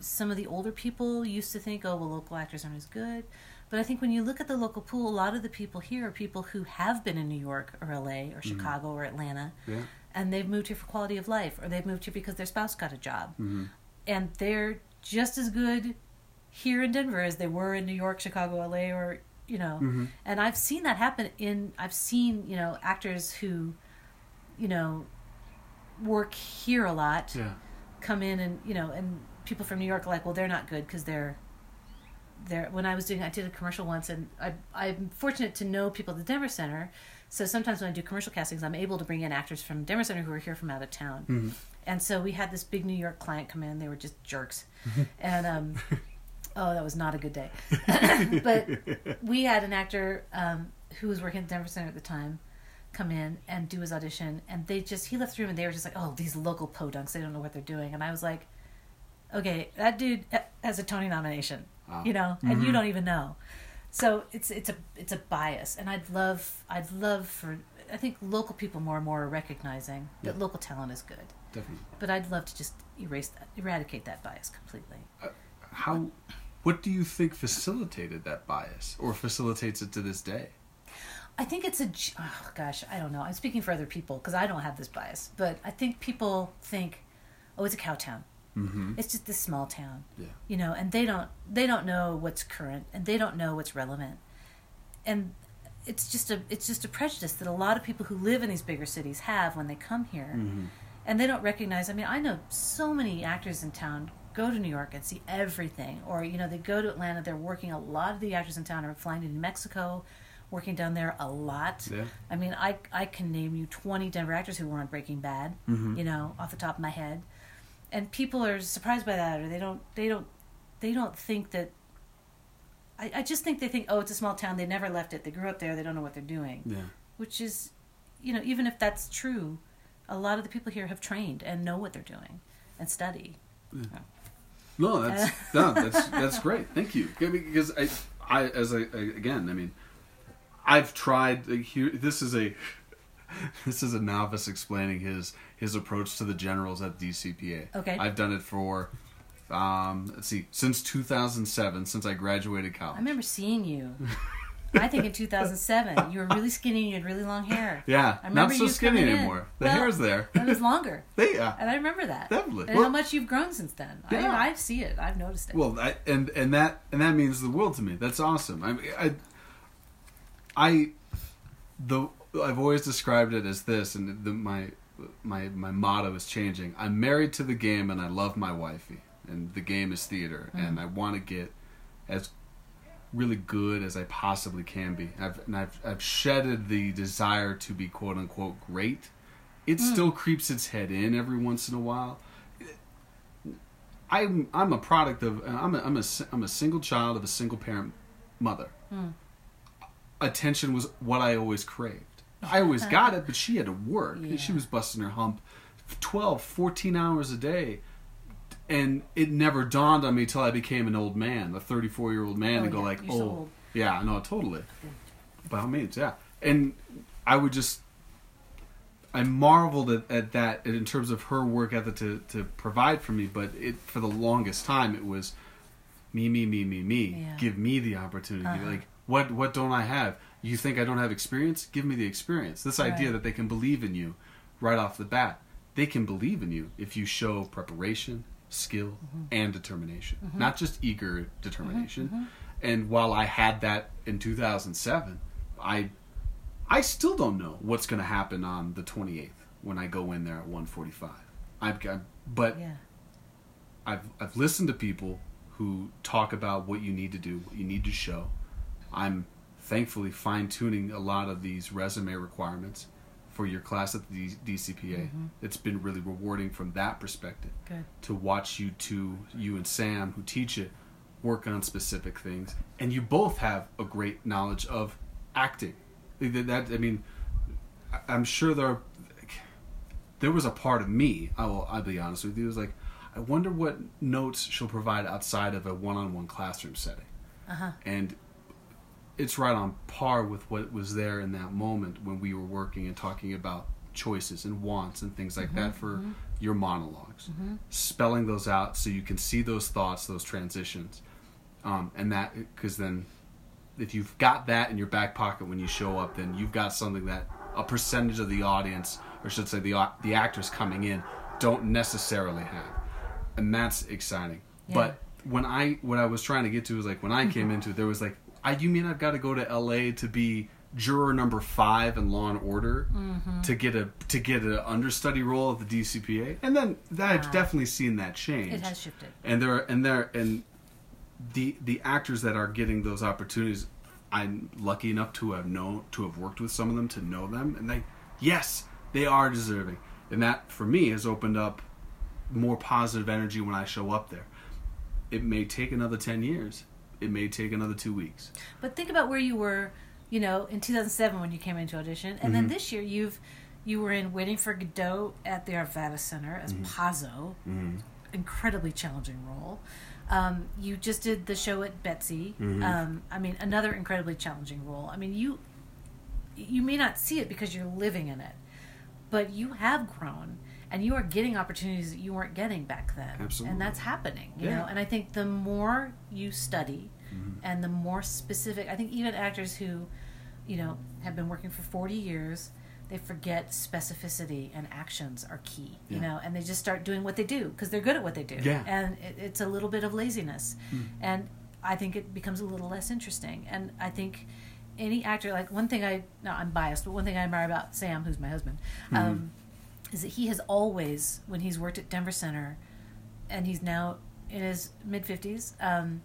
some of the older people used to think, oh, well, local actors aren't as good. But I think when you look at the local pool, a lot of the people here are people who have been in New York or LA or Chicago or Atlanta, Yeah. And they've moved here for quality of life, or they've moved here because their spouse got a job. hmm And they're just as good here in Denver as they were in New York, Chicago, LA, or, you know. Mhm. And I've seen that happen in, I've seen, you know, actors who, you know, work here a lot Yeah. come in and you know and people from new york are like well they're not good because they're they're when i was doing i did a commercial once and I, i'm fortunate to know people at the denver center so sometimes when i do commercial castings i'm able to bring in actors from denver center who are here from out of town. Mhm. and so we had this big new york client come in. They were just jerks. [LAUGHS] And um [LAUGHS] oh that was not a good day. [LAUGHS] But we had an actor um, who was working at denver center at the time come in and do his audition. And they just he left the room and they were just like oh these local podunks. They don't know what they're doing. And i was like okay that dude has a tony nomination Wow. you know and you Mhm. don't even know so it's it's a it's a bias and i'd love i'd love for i think local people more and more are recognizing that local talent is good Definitely. but i'd love to just erase that eradicate that bias completely uh, How? What do you think facilitated that bias, or facilitates it to this day? I think it's a oh gosh, I don't know. I'm speaking for other people because I don't have this bias, but I think people think, oh, it's a cow town. Mm-hmm. It's just this small town, Yeah. you know, and they don't they don't know what's current and they don't know what's relevant, and it's just a it's just a prejudice that a lot of people who live in these bigger cities have when they come here, Mm-hmm. and they don't recognize. I mean, I know so many actors in town go to New York and see everything, or you know, they go to Atlanta. They're working. A lot of the actors in town are flying to New Mexico, working down there a lot. Yeah. I mean, I I can name you twenty Denver actors who were on Breaking Bad. Mhm. You know, off the top of my head, and people are surprised by that, or they don't they don't they don't think that. I, I just think they think, oh, it's a small town. They never left it. They grew up there. They don't know what they're doing Yeah. which is, you know, even if that's true, a lot of the people here have trained and know what they're doing and study. yeah No, that's [LAUGHS] no, that's that's great. Thank you. Because I I as I again, I mean, I've tried. Here, this is a [LAUGHS] this is a novice explaining his his approach to the generals at DCPA. Okay. I've done it for. Um, let's see, since 2007, since I graduated college. I remember seeing you. [LAUGHS] I think in 2007, you were really skinny and you had really long hair. Yeah, I not so skinny anymore. The Well, hair's there. It was longer, [LAUGHS] yeah. and I remember that. Definitely. And Well- how much you've grown since then. Yeah. I, I see it. I've noticed it. Well, I, and and that and that means the world to me. That's awesome. I, I, I, the I've always described it as this, and the, my my my motto is changing. I'm married to the game, and I love my wifey, and the game is theater, mm-hmm. and I want to get as really good as I possibly can be. I've and I've I've shedded the desire to be quote unquote great. It mm. still creeps its head in every once in a while. I'm I'm a product of I'm a, I'm a I'm a single child of a single parent mother. Mm. Attention was what I always craved. I always got it, but she had to work. Yeah. She was busting her hump 12, 14 hours a day. And it never dawned on me till I became an old man, a 34 year old man, Oh, and go yeah, like, "Oh, so old." yeah, no, totally." By all means, yeah. And I would just I marveled at, at that in terms of her work ethic to, to provide for me, but it for the longest time it was me, me, me, me, me. Yeah. Give me the opportunity. Uh-huh. Like what what don't I have? You think I don't have experience? Give me the experience. This idea that they can believe in you right off the bat. They can believe in you if you show preparation, skill, Mm-hmm. and determination. Not just eager determination. Mm-hmm. And while I had that in 2007, I I still don't know what's going to happen on the 28th when I go in there at 1:45. I've got, but yeah. I've I've listened to people who talk about what you need to do, what you need to show. I'm thankfully fine tuning a lot of these resume requirements for your class at the DCPA. It's been really rewarding from that perspective Good. to watch you two, you and Sam, who teach it, work on specific things, and you both have a great knowledge of acting. That, that- I mean, I'm sure there, there was a part of me. I will. I'll be honest with you. It was like, I wonder what notes she'll provide outside of a one-on-one classroom setting, Uh huh. and it's right on par with what was there in that moment when we were working and talking about choices and wants and things like that mm-hmm. for mm-hmm. your monologs mm-hmm. spelling those out so you can see those thoughts those transitions. Um, and that because then if you've got that in your back pocket when you show up then you've got something that a percentage of the audience or should say the the actors coming in don't necessarily have. And that's exciting. Yeah. but when i what i was trying to get to was like when i came [LAUGHS] into it there was like I, you mean i've got to go to la to be juror number five in law and order mm-hmm. to get a to get an understudy role at the dcpa and then that, i've definitely seen that change. It has shifted. and there and there and the the actors that are getting those opportunities i'm lucky enough to have known to have worked with some of them to know them and they yes they are deserving. And that for me has opened up more positive energy when i show up there. It may take another 10 years it may take another two weeks But think about where you were, you know, in 2007 when you came into audition, and then this year you've you were in Waiting for Godot at the Arvada Center as Pozzo, incredibly challenging role. Um, you just did the show at Betsy. Um, I mean, another incredibly challenging role. I mean, you you may not see it because you're living in it, but you have grown and you are getting opportunities that you weren't getting back then. Absolutely. And that's happening, you Yeah. know. And I think the more you study and the more specific, I think even actors who, you know, have been working for 40 years, they forget specificity and actions are key, you Yeah. know, and they just start doing what they do because they're good at what they do. Yeah. And it, it's a little bit of laziness. And I think it becomes a little less interesting. And I think any actor, like one thing I, no, I'm biased, but one thing I admire about Sam, who's my husband, um, is that he has always, when he's worked at Denver Center, and he's now in his mid 50s, um,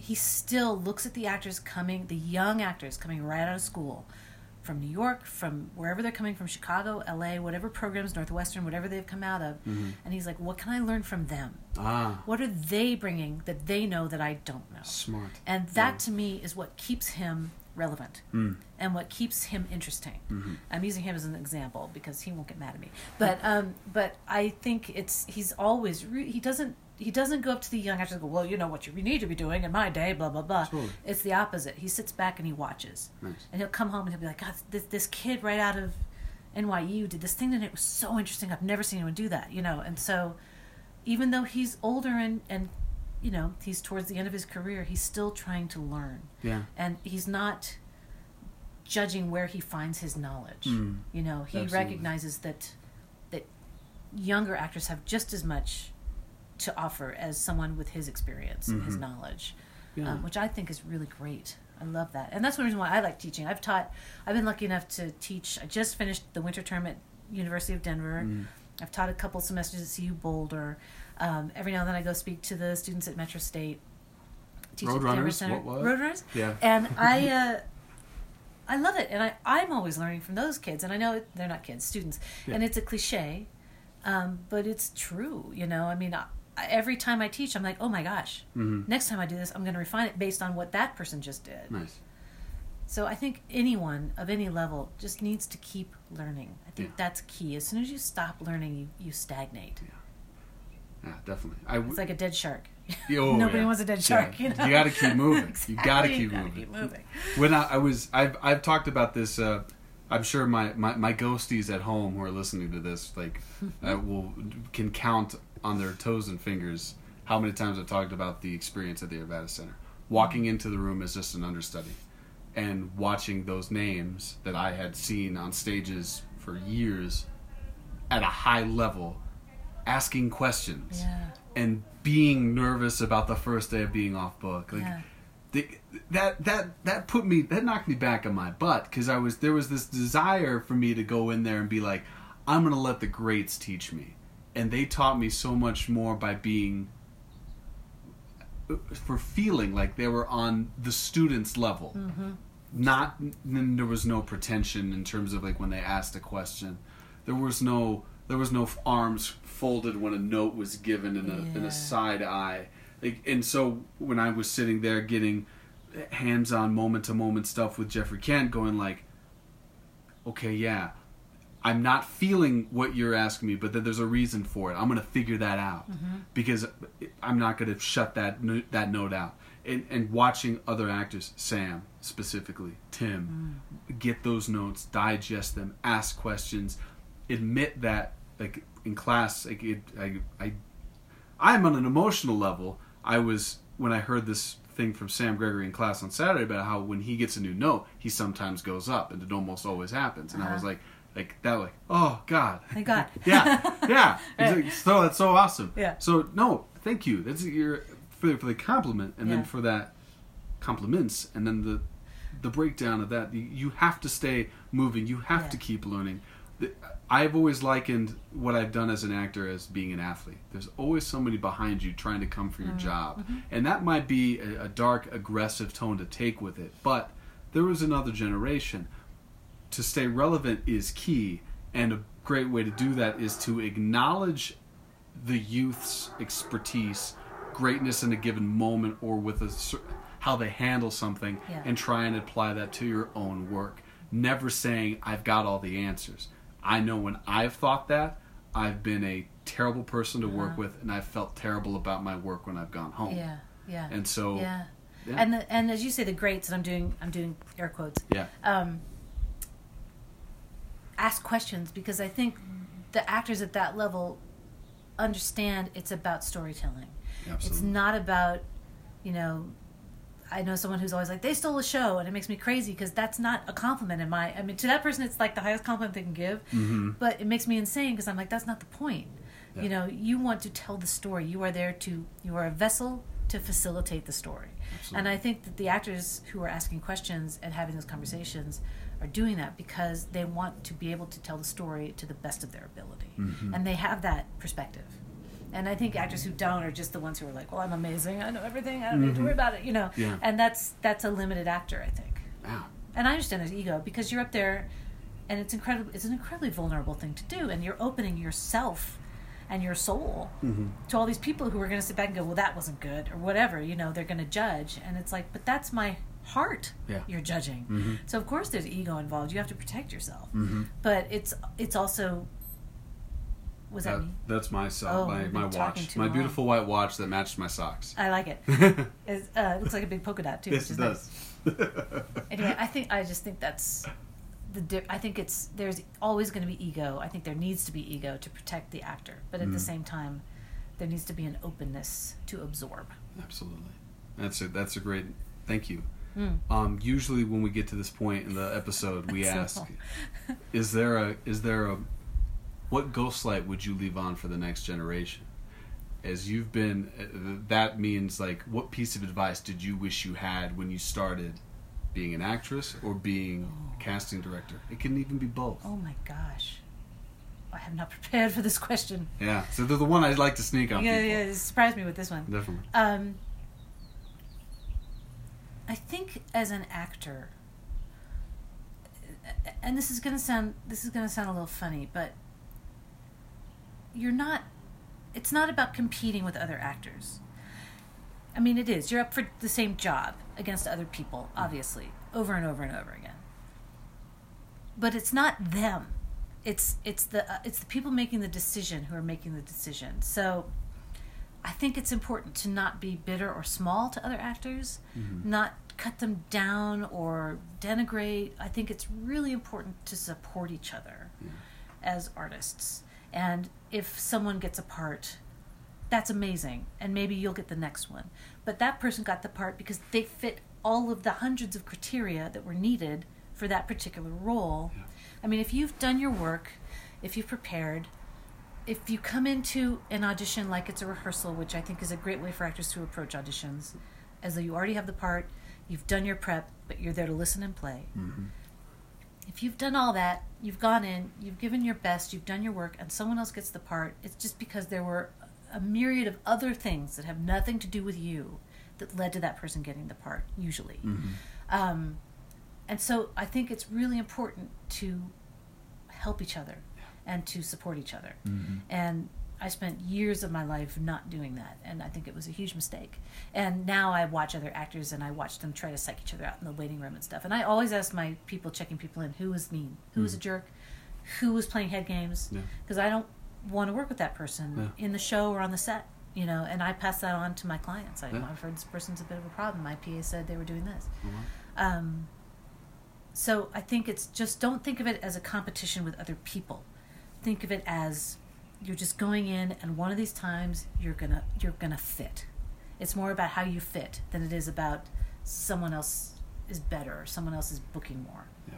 he still looks at the actors coming, the young actors coming right out of school from New York, from wherever they're coming from, Chicago, LA, whatever programs, Northwestern, whatever they've come out of. And he's like, what can I learn from them? ah What are they bringing that they know that I don't know? smart And that to me is what keeps him relevant Mm. and what keeps him interesting. Mm-hmm. I'm using him as an example because he won't get mad at me. But um, but I think it's he's always re- he doesn't he doesn't go up to the young actors and go, well, you know what you need to be doing in my day, blah blah blah. Totally. It's the opposite. He sits back and he watches, Nice. and he'll come home and he'll be like, God, this this kid right out of NYU did this thing and it was so interesting. I've never seen anyone do that, you know. And so, even though he's older and and you know he's towards the end of his career, he's still trying to learn, Yeah. and he's not judging where he finds his knowledge. Mm. You know, he Absolutely. recognizes that that younger actors have just as much to offer as someone with his experience and his Mhm. knowledge, Yeah. um, which I think is really great. I love that, and that's one reason why I like teaching. I've taught. I've been lucky enough to teach. I just finished the winter term at University of Denver. Mm. I've taught a couple semesters at CU Boulder. Um, every now and then I go speak to the students at Metro State. teach at the Denver Roadrunners? Center. What was? Roadrunners? Yeah. and [LAUGHS] I uh, I love it, and I I'm always learning from those kids, and I know they're not kids, students, Yeah. and it's a cliche, um, but it's true. You know, I mean, every time I teach, I'm like, oh my gosh, Mhm. next time I do this, I'm going to refine it based on what that person just did. Nice. So I think anyone of any level just needs to keep learning. I think Yeah. that's key. As soon as you stop learning, you, you stagnate. Yeah, definitely. I w- It's like a dead shark. Oh, [LAUGHS] Nobody yeah. wants a dead shark. Yeah. You, know? got to keep moving. [LAUGHS] Exactly, You got to keep moving. keep moving. When I, I was, I've, I've talked about this. Uh, I'm sure my, my, my ghosties at home who are listening to this, like, [LAUGHS] uh, will can count on their toes and fingers how many times I've talked about the experience at the Arvada Center. Walking into the room is just an understudy, and watching those names that I had seen on stages for years at a high level, asking questions Yeah. and being nervous about the first day of being off book. Like Yeah. the, that that that put me that knocked me back on my butt because I was there was this desire for me to go in there and be like, I'm gonna let the greats teach me, and they taught me so much more by being for feeling like they were on the students level Mm-hmm. not then there was no pretension in terms of like when they asked a question there was no there was no arms folded when a note was given in a in Yeah. a side eye like and so when i was sitting there getting hands on moment to moment stuff with jeffrey kent going like okay yeah i'm not feeling what you're asking me but that there's a reason for it. I'm gonna figure that out. Because i'm not gonna shut that that note out. And, and watching other actors sam specifically tim get those notes digest them ask questions admit that like in class like it, I, I i'm on an emotional level. I was when i heard this thing from sam gregory in class on saturday about how when he gets a new note he sometimes goes up and it almost always happens. And i was Uh-huh. like like that like oh god Thank God. [LAUGHS] yeah yeah [LAUGHS] Right. So that's so awesome Yeah. so no thank you that's your for, for the compliment and Yeah. then for that compliments and then the the breakdown of that you, have to stay moving you have Yeah. to keep learning i've always likened what i've done as an actor as being an athlete there's always somebody behind you trying to come for your mm-hmm. job mm-hmm. and that might be a, a dark aggressive tone to take with it but there was another generation to stay relevant is key and a great way to do that is to acknowledge the youth's expertise greatness in a given moment or with a how they handle something Yeah. and try and apply that to your own work never saying i've got all the answers i know when i've thought that i've been a terrible person to work Uh-huh. with and i've felt terrible about my work when i've gone home Yeah. Yeah. and so yeah. yeah. And the, and as you say, the greats, and I'm doing I'm doing air quotes. yeah um, ask questions because I think the actors at that level understand it's about storytelling. It's not about, you know, I know someone who's always like they stole a show, and it makes me crazy because that's not a compliment in my. I mean, to that person, it's like the highest compliment they can give, mm-hmm. but it makes me insane because I'm like, that's not the point. Yeah. You know, you want to tell the story. You are there to. You are a vessel to facilitate the story. Absolutely. And I think that the actors who are asking questions and having those conversations are doing that because they want to be able to tell the story to the best of their ability. Mhm. And they have that perspective. And I think actors who don't are just the ones who are like, "Well, I'm amazing. I know everything. I don't need to worry about it." You know. Yeah. And that's that's a limited actor, I think. wow And I understand there's ego because you're up there, and it's incredible. It's an incredibly vulnerable thing to do, and you're opening yourself and your soul mm-hmm. to all these people who are going to sit back and go, "Well, that wasn't good," or whatever. You know, they're going to judge, and it's like, but that's my heart. Yeah. You're judging, Mhm. so of course there's ego involved. You have to protect yourself, Mm-hmm. but it's it's also Was that, That- me? that's my sock. Oh, my, my watch, my long. beautiful white watch that matches my socks. I like it. [LAUGHS] Uh, it looks like a big polka dot too. yes, which it is does. nice. [LAUGHS] Anyway, I think I just think that's the. Di- I think it's there's always going to be ego. I think there needs to be ego to protect the actor, but at the Mm. same time, there needs to be an openness to absorb. Absolutely. That's a that's a great. Thank you. Mm. Um, usually, when we get to this point in the episode, we [LAUGHS] ask, "Is there a is there a what ghost light would you leave on for the next generation?" As you've been, uh, that means like, what piece of advice did you wish you had when you started being an actress or being a casting director? It can even be both. Oh my gosh, I have not [LAUGHS] prepared for this question. Yeah, so the one I'd like to sneak on Yeah, people. yeah, it surprised me with this one. Definitely. Um, I think as an actor, and this is gonna sound this is gonna sound a little funny, but you're not. It's not about competing with other actors. I mean, it is. You're up for the same job against other people, obviously, over and over and over again. But it's not them. It's it's the uh, it's the people making the decision who are making the decision. So I think it's important to not be bitter or small to other actors, Mhm. not cut them down or denigrate. I think it's really important to support each other Yeah. as artists. And if someone gets a part, that's amazing. And maybe you'll get the next one. But that person got the part because they fit all of the hundreds of criteria that were needed for that particular role. Yeah. I mean, if you've done your work, if you've prepared, if you come into an audition like it's a rehearsal, which I think is a great way for actors to approach auditions, as though you already have the part, you've done your prep, but you're there to listen and play. hmm If you've done all that, you've gone in, you've given your best, you've done your work, and someone else gets the part, it's just because there were a myriad of other things that have nothing to do with you that led to that person getting the part, usually. hmm Um, and so I think it's really important to help each other and to support each other. hmm And I spent years of my life not doing that, and I think it was a huge mistake. And now I watch other actors and I watch them try to psych each other out in the waiting room and stuff. And I always ask my people checking people in who was mean, who was a Mhm. jerk, who was playing head games, Yeah. because I don't want to work with that person Yeah. in the show or on the set. You know, and I pass that on to my clients. I, Yeah. I've heard this person's a bit of a problem. My PA said they were doing this. Uh-huh. Um, so I think it's just don't think of it as a competition with other people. Think of it as you're just going in, and one of these times you're gonna you're gonna fit. It's more about how you fit than it is about someone else is better or someone else is booking more. Yeah.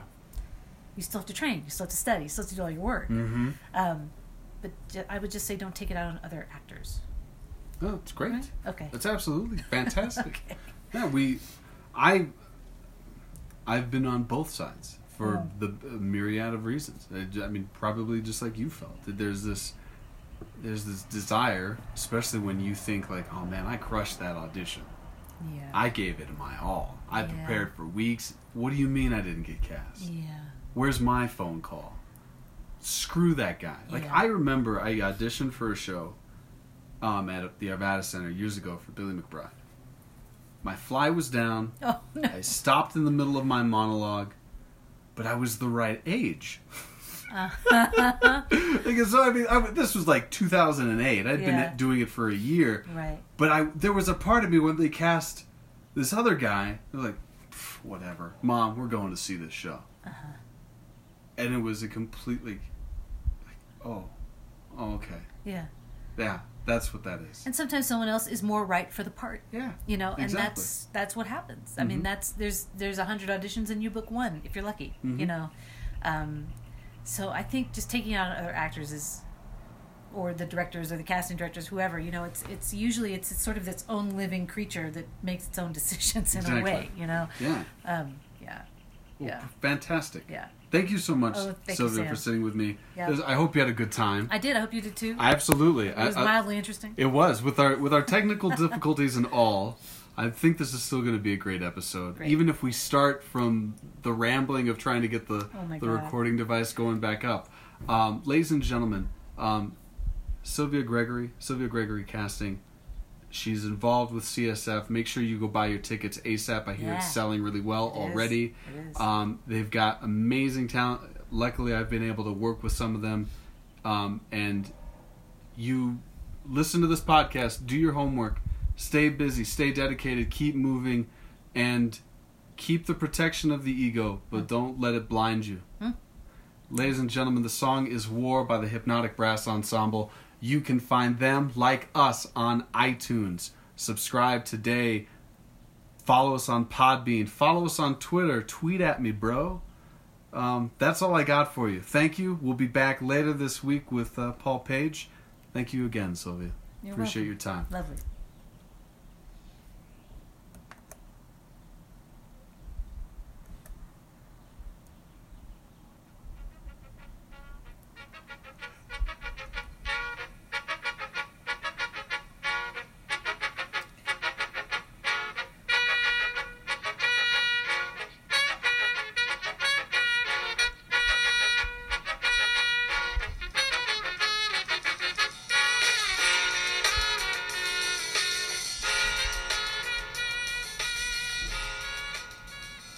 You still have to train. You still have to study. You still have to do all your work. Mm-hmm. Um, but I would just say don't take it out on other actors. Oh, it's great. Right? Okay. That's absolutely [LAUGHS] fantastic. okay. Yeah, we, I, I've been on both sides for Oh. the myriad of reasons. I mean, probably just like you felt that there's this, there's this desire, especially when you think like, oh man, I crushed that audition. Yeah. I gave it my all. I Yeah. prepared for weeks. What do you mean I didn't get cast? yeah. Where's my phone call? Screw that guy. Like Yeah. I remember I auditioned for a show um, at the Arvada Center years ago for Billy McBride. My fly was down. [LAUGHS] Oh no. I stopped in the middle of my monologue, but I was the right age. [LAUGHS] Because so I mean, I, this was like 2008. I'd Yeah. been doing it for a year, right. but I there was a part of me when they cast this other guy. I was like, whatever, mom, we're going to see this show, Uh-huh. and it was a completely, like, oh, oh, okay, Yeah. yeah, that's what that is. And sometimes someone else is more right for the part. Yeah, You know, and Exactly. that's that's what happens. I mean, Mhm. that's there's there's a hundred auditions and you book one if you're lucky. You Mhm. know, um, so I think just taking out other actors is, or the directors or the casting directors, whoever. You know, it's it's usually it's, sort of its own living creature that makes its own [LAUGHS] decisions in Exactly. a way. You know, yeah, um, yeah, Well, Yeah. fantastic. yeah. Thank you so much, Oh, Sylvia, for sitting with me. Yeah. I hope you had a good time. I did. I hope you did too. Absolutely. it was I- I- mildly interesting. It was with our with our technical [LAUGHS] difficulties and all. I think this is still going to be a great episode, Great. even if we start from the rambling of trying to get the Oh the God. recording device going back up. Um, ladies and gentlemen, um, Sylvia Gregory, Sylvia Gregory casting. She's involved with CSF. Make sure you go buy your tickets ASAP. I hear Yeah. it's selling really well It already. It is. Um, they've got amazing talent. Luckily, I've been able to work with some of them, um, and you listen to this podcast, do your homework, stay busy, stay dedicated, keep moving, and keep the protection of the ego, but don't let it blind you. Hmm. Ladies and gentlemen, the song is War by the Hypnotic Brass Ensemble. You can find them, like us, on iTunes. Subscribe today. Follow us on Podbean. Follow us on Twitter. Tweet at me, bro. Um, that's all I got for you. Thank you. We'll be back later this week with uh, Paul Page. Thank you again, Sylvia. You're Appreciate welcome. your time. Lovely.